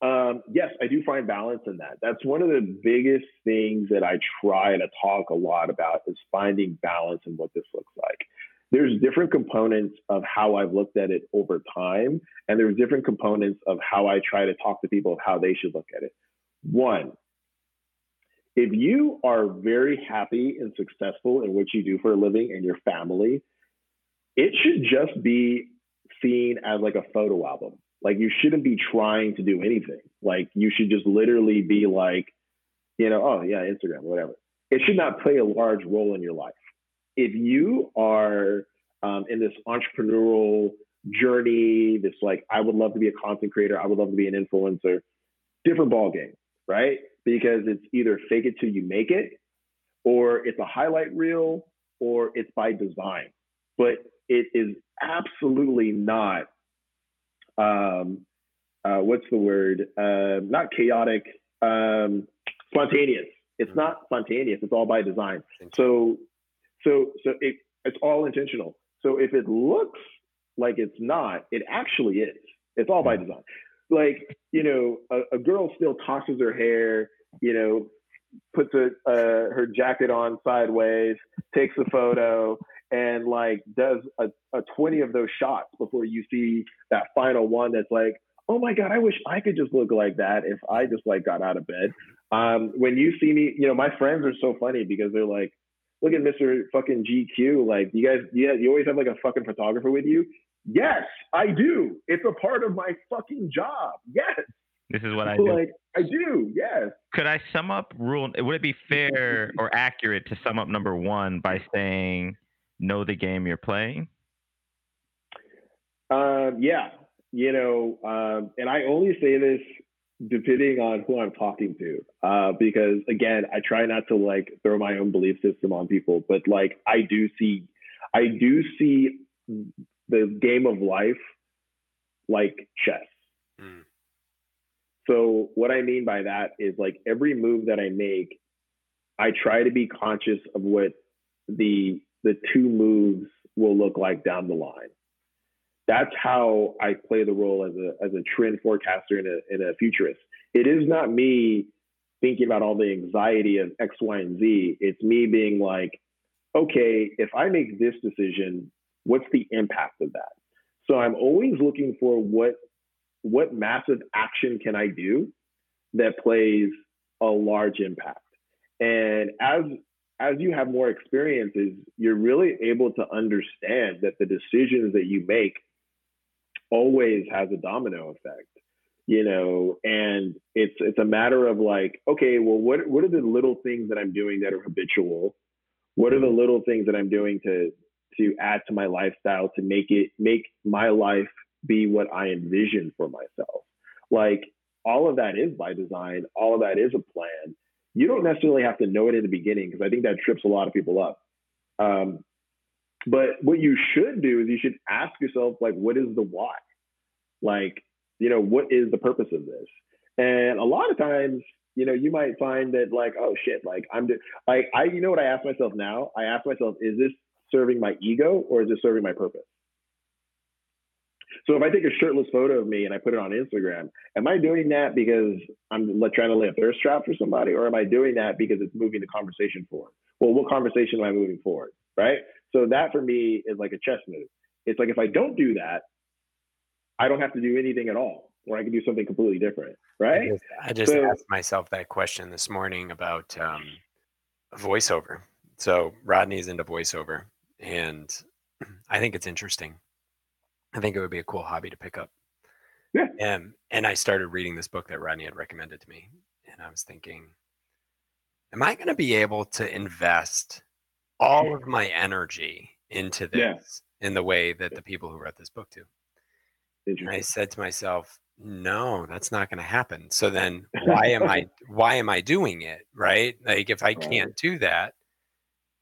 um, yes, I do find balance in that. That's one of the biggest things that I try to talk a lot about is finding balance in what this looks like. There's different components of how I've looked at it over time, and there's different components of how I try to talk to people of how they should look at it. One, if you are very happy and successful in what you do for a living and your family, it should just be seen as like a photo album. Like you shouldn't be trying to do anything. Like you should just literally be like, you know, oh yeah, Instagram, whatever. It should not play a large role in your life. If you are um, in this entrepreneurial journey, this like, I would love to be a content creator, I would love to be an influencer, different ball game, right? Because it's either fake it till you make it, or it's a highlight reel, or it's by design. But it is absolutely not um, uh, what's the word? Uh, not chaotic, um, spontaneous. It's not spontaneous. It's all by design. So, so, so it, it's all intentional. So if it looks like it's not, it actually is. It's all by design. Like you know, a, a girl still tosses her hair. You know, puts a, uh, her jacket on sideways, takes a photo, and like does a, a 20 of those shots before you see that final one that's like, oh my God, I wish I could just look like that if I just like got out of bed. Um, when you see me, you know, my friends are so funny because they're like, look at Mr. fucking GQ. Like, you guys, yeah, you always have like a fucking photographer with you. Yes, I do. It's a part of my fucking job. Yes. This is what I do. Like, I do. Yes. Could I sum up rule? Would it be fair or accurate to sum up number one by saying, know the game you're playing? Um, yeah. You know, um, and I only say this depending on who I'm talking to, uh, because again, I try not to like throw my own belief system on people, but like I do see, I do see the game of life like chess. Mm. So what I mean by that is like every move that I make, I try to be conscious of what the the two moves will look like down the line. That's how I play the role as a as a trend forecaster and a, and a futurist. It is not me thinking about all the anxiety of X, Y, and Z. It's me being like, okay, if I make this decision, what's the impact of that? So I'm always looking for what what massive action can I do that plays a large impact. And as as you have more experiences, you're really able to understand that the decisions that you make always has a domino effect you know? And it's it's a matter of like okay well what what are the little things that i'm doing that are habitual? What are the little things that i'm doing to to add to my lifestyle to make it make my life be what i envision for myself? Like all of that is by design. All of that is a plan you don't necessarily have to know it in the beginning because i think that trips a lot of people up um, but what you should do is you should ask yourself like what is the why like, you know, what is the purpose of this? And a lot of times, you know, you might find that like, oh shit, like I'm do- like I, you know what I ask myself now? I ask myself, is this serving my ego or is it serving my purpose? So if I take a shirtless photo of me and I put it on Instagram, am I doing that because I'm trying to lay a thirst trap for somebody, or am I doing that because it's moving the conversation forward? Well, what conversation am I moving forward? Right. So that for me is like a chess move. It's like if I don't do that, I don't have to do anything at all, or I can do something completely different, right? I just, I just so, asked myself that question this morning about um, voiceover. So Rodney's into voiceover, and I think it's interesting. I think it would be a cool hobby to pick up. Yeah. And and I started reading this book that Rodney had recommended to me, and I was thinking, am I going to be able to invest all of my energy into this yeah. in the way that the people who wrote this book do? And I said to myself, no, that's not going to happen. So then why am I why am I doing it, right? Like if I can't do that,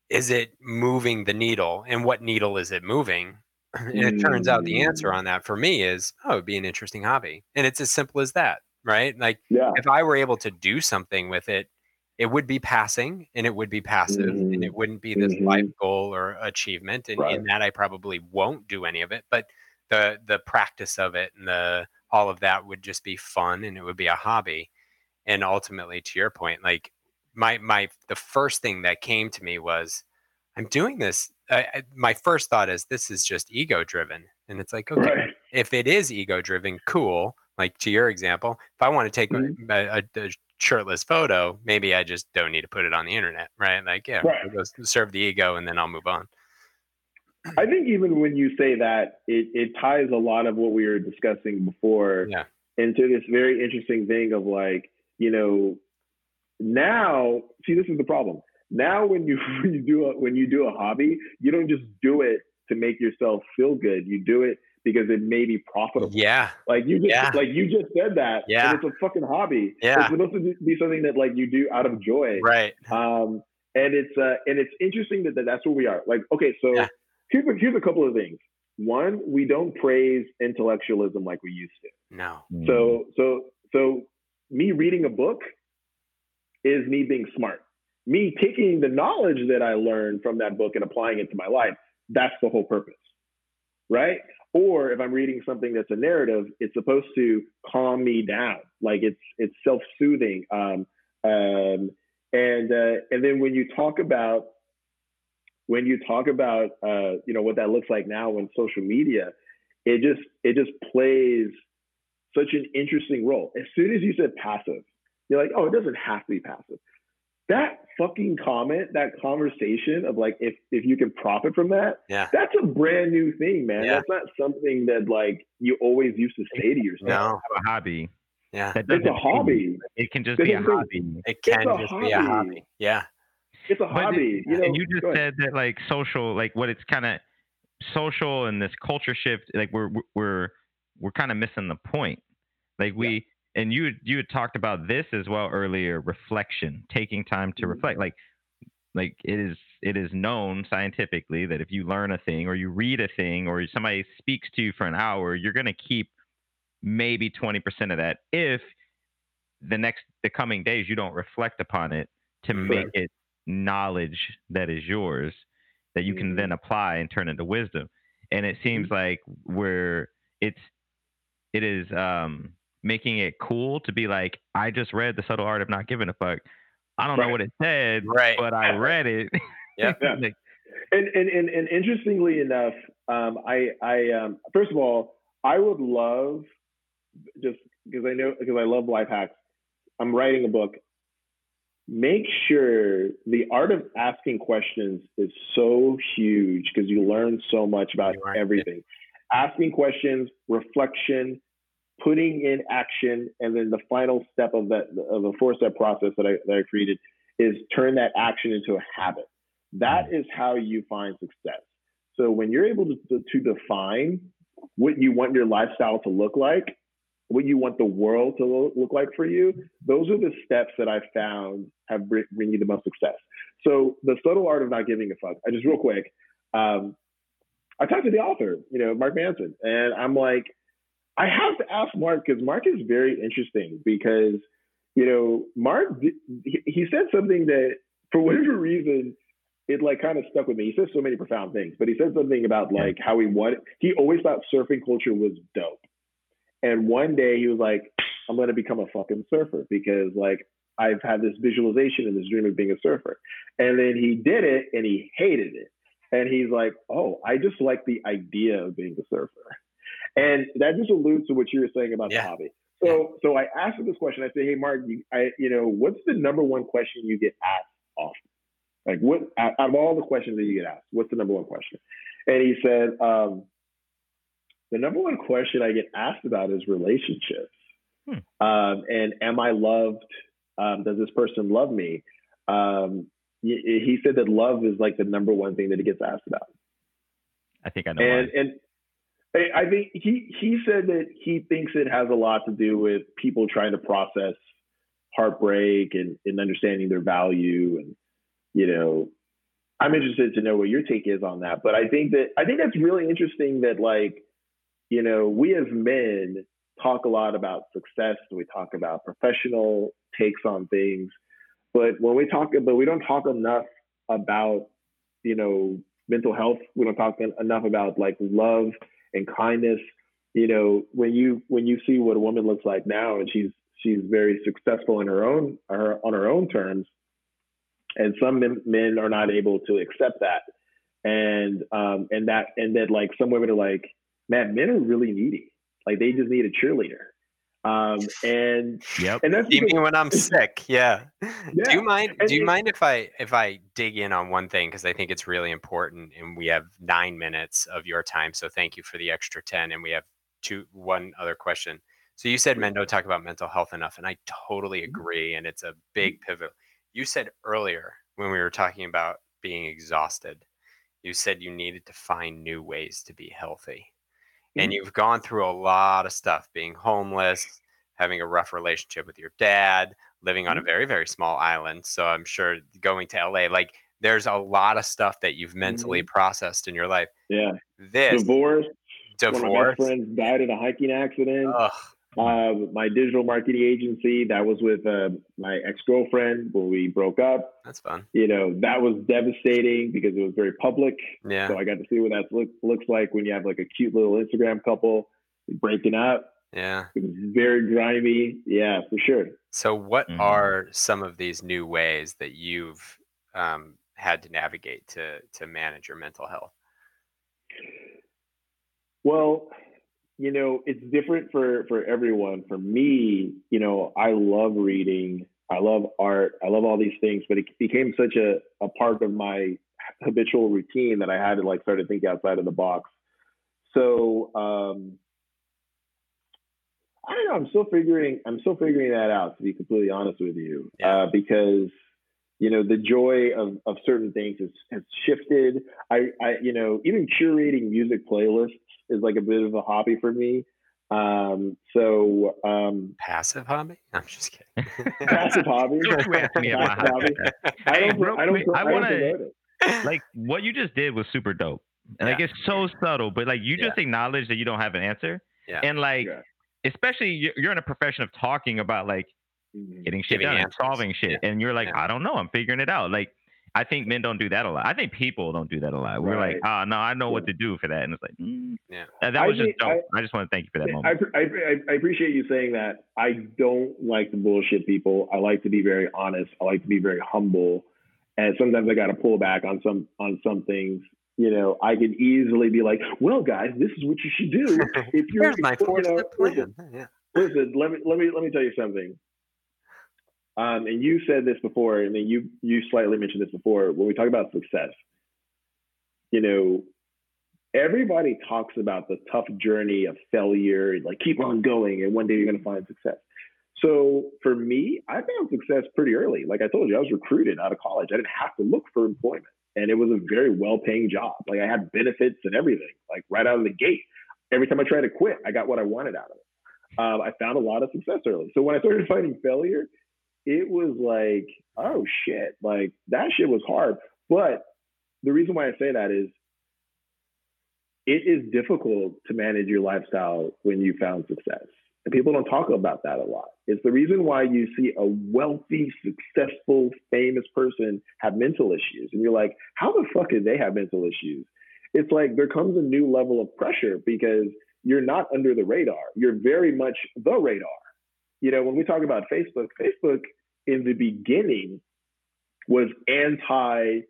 is it moving the needle and what needle is it moving? And it turns out the answer mm. on that for me is, oh, it'd be an interesting hobby. And it's as simple as that, right? Like yeah. if I were able to do something with it, it would be passing and it would be passive mm-hmm. and it wouldn't be this mm-hmm. life goal or achievement. And right. in that I probably won't do any of it. But the the practice of it and the all of that would just be fun and it would be a hobby and ultimately to your point like my my the first thing that came to me was i'm doing this I, I, my first thought is this is just ego driven and it's like okay right. if it is ego driven cool like to your example if i want to take mm-hmm. a, a, a, shirtless photo maybe i just don't need to put it on the internet right like yeah right. go serve the ego and then i'll move on I think even when you say that, it, it ties a lot of what we were discussing before yeah. into this very interesting thing of like, you know, now, see, this is the problem. Now, when you when you do a, when you do a hobby, you don't just do it to make yourself feel good. You do it because it may be profitable. Yeah. Like you just yeah. like you just said that. Yeah. it's a fucking hobby. Yeah. It's supposed to be something that like you do out of joy. Right. Um, and it's uh, and it's interesting that, that that's where we are. Like, okay, so yeah here's a, here's a couple of things. One, we don't praise intellectualism like we used to. No. So so so me reading a book is me being smart. Me taking the knowledge that I learned from that book and applying it to my life. That's the whole purpose, right? Or if I'm reading something that's a narrative, it's supposed to calm me down. Like it's it's self-soothing. Um, um, and uh, and then when you talk about when you talk about uh, you know what that looks like now in social media, it just it just plays such an interesting role. As soon as you said passive, you're like, oh, it doesn't have to be passive. that fucking comment, that conversation of like if if you can profit from that, Yeah. that's a brand new thing, man. Yeah. That's not something that like you always used to say to yourself. No. Have a hobby. Yeah. That It's a mean- hobby. It can just This be a hobby. It can a just be a hobby. hobby. Yeah. It's a hobby. it- you know, and you just said that like social, like what it's kind of social and this culture shift, like we're we're we're kind of missing the point. Like we and you you had talked about this as well earlier, reflection, taking time to Mhm. reflect. Like like it is it is known scientifically that if you learn a thing or you read a thing or somebody speaks to you for an hour, you're gonna keep maybe 20% of that if the next the coming days you don't reflect upon it to Mhm. make it knowledge that is yours that you can then apply and turn into wisdom and it seems like we're it's it is um making it cool to be like i just read the subtle art of not giving a fuck i don't know what it said Right. but i read it Yeah. Yeah. Like, And, and and and interestingly enough, um, I I um, first of all, I would love just because I know because I love life hacks. I'm writing a book. Make sure the art of asking questions is so huge because you learn so much about You are- everything. Asking questions, reflection, putting in action, and then the final step of that of the four step process that I that I created is turn that action into a habit. That is how you find success. So when you're able to, to, to define what you want your lifestyle to look like, what you want the world to lo- look like for you, those are the steps that I found have bring, bring you the most success. So the subtle art of not giving a fuck. I just real quick, um, I talked to the author, you know, Mark Manson, and I'm like, I have to ask Mark because Mark is very interesting because, you know, Mark he, he said something that for whatever reason it like kind of stuck with me. He says so many profound things, but he said something about like how he wanted. He always thought surfing culture was dope, and one day he was like, "I'm going to become a fucking surfer because like I've had this visualization and this dream of being a surfer." And then he did it, and he hated it. And he's like, "Oh, I just like the idea of being a surfer." And that just alludes to what you were saying about Yeah. the hobby. So, so I asked him this question. I said, "Hey, Mark, you, I, you know, what's the number one question you get asked often? Like, what out of all the questions that you get asked, what's the number one question?" And he said, um, "The number one question I get asked about is relationships. Hmm. Um, and am I loved? Um, does this person love me?" Um, he, he said that love is like the number one thing that he gets asked about i think i know and why. and I- think he he said that he thinks it has a lot to do with people trying to process heartbreak and, and understanding their value and you know I'm interested to know what your take is on that but I think that I think that's really interesting that like you know we as men talk a lot about success we talk about professional takes on things but when we talk but we don't talk enough about you know mental health. We don't talk enough about like love and kindness you know when you when you see what a woman looks like now and she's she's very successful in her own her, on her own terms and some men, men are not able to accept that. And um and that and that like some women are like man men are really needy. Like they just need a cheerleader um and yep and that's See because- me when I'm sick. Yeah. Do you mind? and Do you it- mind if I if I dig in on one thing because I think it's really important, and we have nine minutes of your time, so thank you for the extra ten, and we have two one other question. So you said men don't talk about mental health enough, and I totally Mm-hmm. agree, and it's a big pivot. You said earlier when we were talking about being exhausted, you said you needed to find new ways to be healthy. And you've gone through a lot of stuff being homeless, having a rough relationship with your dad, living on a mm-hmm. very, very small island. So I'm sure going to LA, like there's a lot of stuff that you've mentally mm-hmm. processed in your life. yeah. This divorce one of my friends died in a hiking accident. Ugh, Uh, my digital marketing agency, that was with uh, my ex girlfriend when we broke up. that's fun. You know, that was devastating because it was very public. Yeah. So I got to see what that look, looks like when you have like a cute little Instagram couple breaking up. Yeah. It was very grimy. Yeah, for sure. So, what Mhm. are some of these new ways that you've um, had to navigate to to manage your mental health? Well, you know, it's different for for everyone. For me, you know, I love reading. I love art. I love all these things, but it became such a, a part of my habitual routine that I had to like start to think outside of the box. So um, I don't know. I'm still figuring. I'm still figuring that out. To be completely honest with you, yeah. uh, because you know the joy of, of certain things has, has shifted. I, I you know even curating music playlists is like a bit of a hobby for me. Um, so um, passive hobby? I'm just kidding. passive hobby. passive hobby. I don't. Hey, I don't. I, I want to like what you just did was super dope. And yeah. like it's so subtle, but like you just yeah. acknowledge that you don't have an answer. Yeah. And like yeah. especially you're in a profession of talking about like mm-hmm. getting shit Giving done answers. solving shit. And you're like, I don't know, I'm figuring it out. Like I think men don't do that a lot. I think people don't do that a lot. We're right. like, oh no, I know what to do for that, and it's like, mm. yeah, that was I just dope. I, I, just want to thank you for that moment. I, I, I appreciate you saying that. I don't like the bullshit people. I like to be very honest. I like to be very humble and sometimes I got to pull back on some on some things. You know, I could easily be like, "Well, guys, this is what you should do." If you're, Here's my four step plan. Listen, yeah. listen, let me let me let me tell you something. Um, and you said this before, and you you slightly mentioned this before when we talk about success. You know, everybody talks about the tough journey of failure, like keep on going, and one day you're going to find success. So for me, I found success pretty early. Like I told you, I was recruited out of college. I didn't have to look for employment. And it was a very well paying job. Like I had benefits and everything, like right out of the gate. Every time I tried to quit, I got what I wanted out of it. Um, I found a lot of success early. So when I started finding failure, it was like, oh shit, like that shit was hard. But the reason why I say that is it is difficult to manage your lifestyle when you found success. And people don't talk about that a lot. It's the reason why you see a wealthy, successful, famous person have mental issues. And you're like, how the fuck did they have mental issues? It's like there comes a new level of pressure because you're not under the radar. You're very much the radar. You know, when we talk about Facebook, Facebook in the beginning was anti,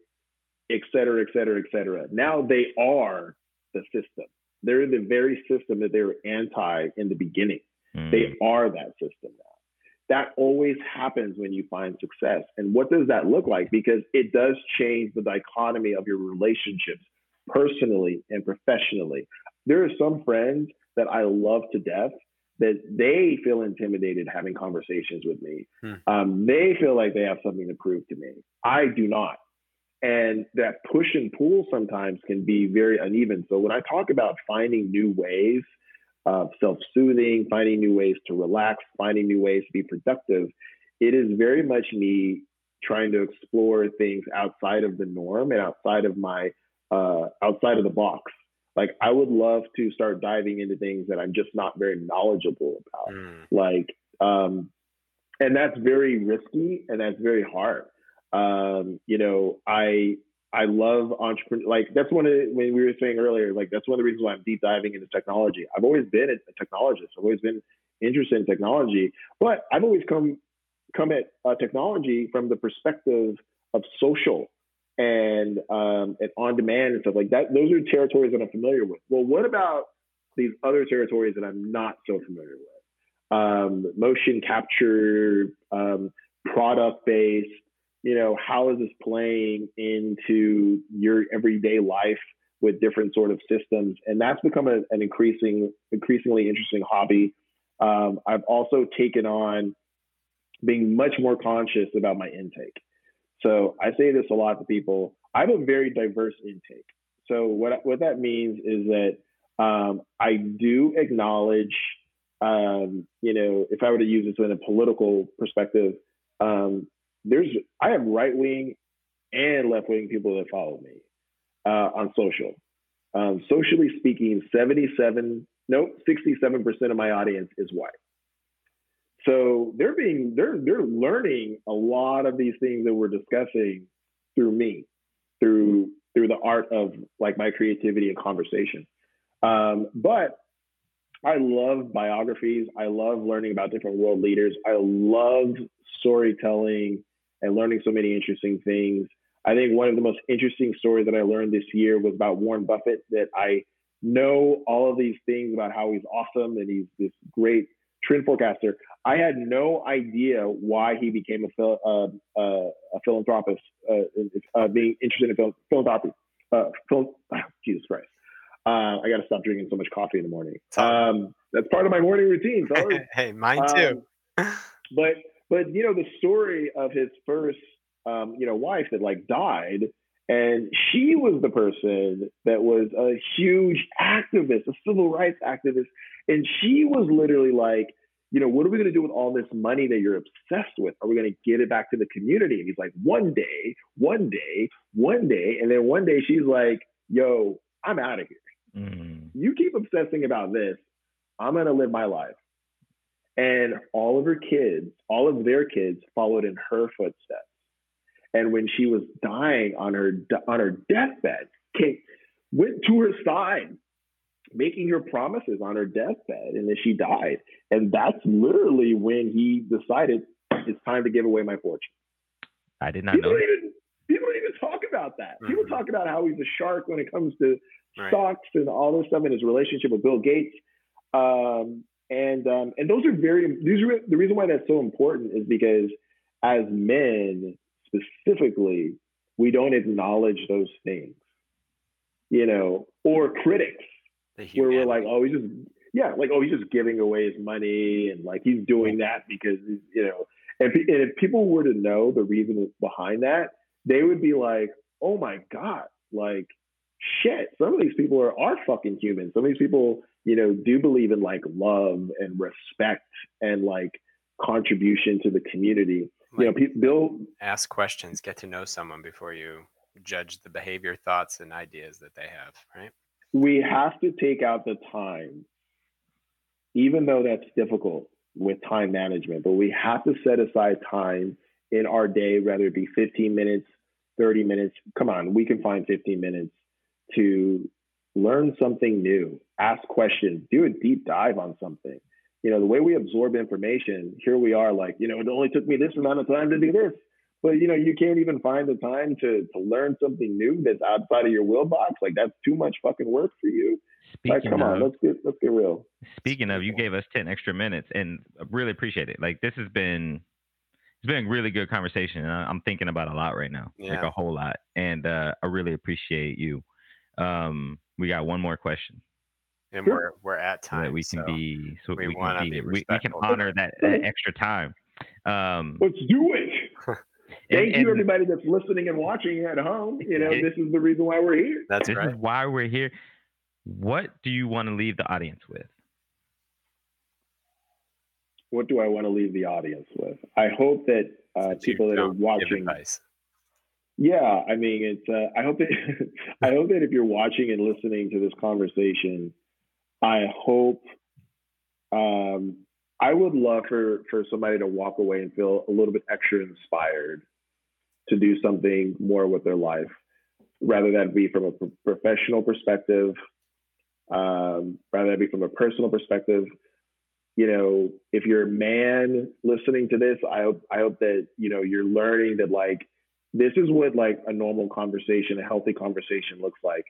et cetera, et cetera, et cetera. Now they are the system. They're the very system that they were anti in the beginning. Mm. They are that system now. That always happens when you find success. And what does that look like? Because it does change the dichotomy of your relationships personally and professionally. There are some friends that I love to death that they feel intimidated having conversations with me. Hmm. Um, they feel like they have something to prove to me. I do not. And that push and pull sometimes can be very uneven. So when I talk about finding new ways of self-soothing, finding new ways to relax, finding new ways to be productive. It is very much me trying to explore things outside of the norm and outside of my uh, outside of the box. Like I would love to start diving into things that I'm just not very knowledgeable about. Mm. Like, um, and that's very risky and that's very hard. Um, you know, I I love entrepreneur. Like that's one of the, when we were saying earlier. Like that's one of the reasons why I'm deep diving into technology. I've always been a technologist. I've always been interested in technology, but I've always come come at uh, technology from the perspective of social and um, and on demand and stuff like that. Those are territories that I'm familiar with. Well, what about these other territories that I'm not so familiar with? Um, motion capture, um, product based you know, how is this playing into your everyday life with different sort of systems? And that's become a, an increasing, increasingly interesting hobby. Um, I've also taken on being much more conscious about my intake. So I say this a lot to people. I have a very diverse intake. So what what that means is that um, I do acknowledge, um, you know, if I were to use this in a political perspective, um, there's I have right wing and left wing people that follow me uh, on social. Um, socially speaking, 77, no, 67% of my audience is white. So they're being they're they're learning a lot of these things that we're discussing through me, through through the art of like my creativity and conversation. Um, but I love biographies. I love learning about different world leaders. I love storytelling and learning so many interesting things. I think one of the most interesting stories that I learned this year was about Warren Buffett, that I know all of these things about how he's awesome and he's this great trend forecaster. I had no idea why he became a, phil, uh, uh, a philanthropist, uh, uh, being interested in phil- philanthropy. Uh, phil- Jesus Christ. Uh, I got to stop drinking so much coffee in the morning. Um, that's part of my morning routine. Sorry. Hey, mine too. Um, but but you know the story of his first um, you know wife that like died, and she was the person that was a huge activist, a civil rights activist, and she was literally like, you know, what are we going to do with all this money that you're obsessed with? Are we going to get it back to the community? And he's like, one day, one day, one day, and then one day she's like, yo, I'm out of here. Mm. You keep obsessing about this. I'm going to live my life. And all of her kids, all of their kids followed in her footsteps. And when she was dying on her on her deathbed, Kate went to her side, making her promises on her deathbed, and then she died. And that's literally when he decided it's time to give away my fortune. I did not people know. Even, people don't even talk about that. Mm-hmm. People talk about how he's a shark when it comes to right. stocks and all this stuff in his relationship with Bill Gates. Um, and um, and those are very these are the reason why that's so important is because as men specifically we don't acknowledge those things you know or critics where we're like oh he's just yeah like oh he's just giving away his money and like he's doing that because you know and, and if people were to know the reason behind that they would be like oh my god like shit some of these people are are fucking human some of these people you know, do believe in like love and respect and like contribution to the community. Like, you know, people, Bill ask questions, get to know someone before you judge the behavior, thoughts, and ideas that they have, right? We have to take out the time, even though that's difficult with time management, but we have to set aside time in our day, whether it be 15 minutes, 30 minutes. Come on, we can find 15 minutes to learn something new, ask questions, do a deep dive on something. You know, the way we absorb information, here we are like, you know, it only took me this amount of time to do this. But you know, you can't even find the time to to learn something new that's outside of your will box. Like that's too much fucking work for you. Speaking like, come of, on, let's get let's get real. Speaking of, you gave us ten extra minutes, and I really appreciate it. Like this has been it's been a really good conversation, and I'm thinking about a lot right now, yeah. like a whole lot, and uh, I really appreciate you. Um, we got one more question. And we're we're at time. So we can so be so we, we can be, we, we, can honor that, that extra time. Um, Let's do it. Thank and, you, everybody that's listening and watching at home. You know, it, this is the reason why we're here. That's this right. is why we're here. What do you want to leave the audience with? What do I want to leave the audience with? I hope that uh, people that are watching yeah, I mean, it's. Uh, I hope that I hope that if you're watching and listening to this conversation, I hope. Um, I would love for for somebody to walk away and feel a little bit extra inspired to do something more with their life, rather than be from a pro- professional perspective, um, rather than be from a personal perspective. You know, if you're a man listening to this, I hope I hope that you know you're learning that like this is what like a normal conversation, a healthy conversation looks like.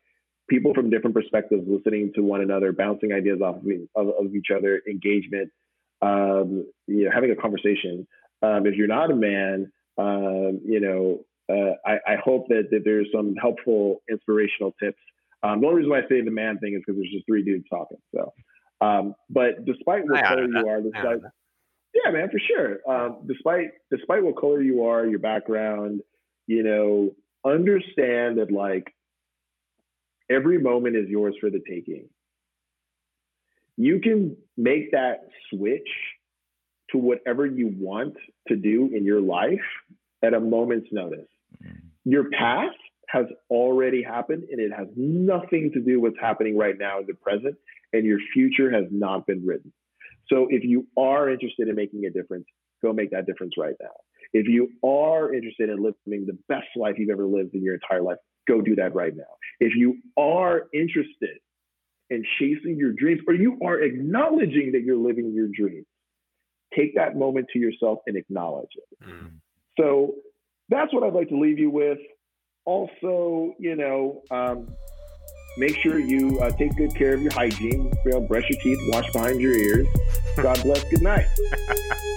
People from different perspectives listening to one another, bouncing ideas off of, of each other, engagement, um, you know, having a conversation. Um, if you're not a man, um, you know, uh, I, I, hope that, that there's some helpful, inspirational tips. Um, the only reason why I say the man thing is because there's just three dudes talking. So, um, but despite what color you are, despite, yeah, man, for sure. Um, despite despite what color you are, your background, you know, understand that like every moment is yours for the taking. You can make that switch to whatever you want to do in your life at a moment's notice. Mm-hmm. Your past has already happened and it has nothing to do with what's happening right now in the present, and your future has not been written. So if you are interested in making a difference, go make that difference right now. If you are interested in living the best life you've ever lived in your entire life, go do that right now. If you are interested in chasing your dreams, or you are acknowledging that you're living your dreams, take that moment to yourself and acknowledge it. Mm. So that's what I'd like to leave you with. Also, you know, um, Make sure you uh, take good care of your hygiene. You know, brush your teeth, wash behind your ears. God bless. Good night.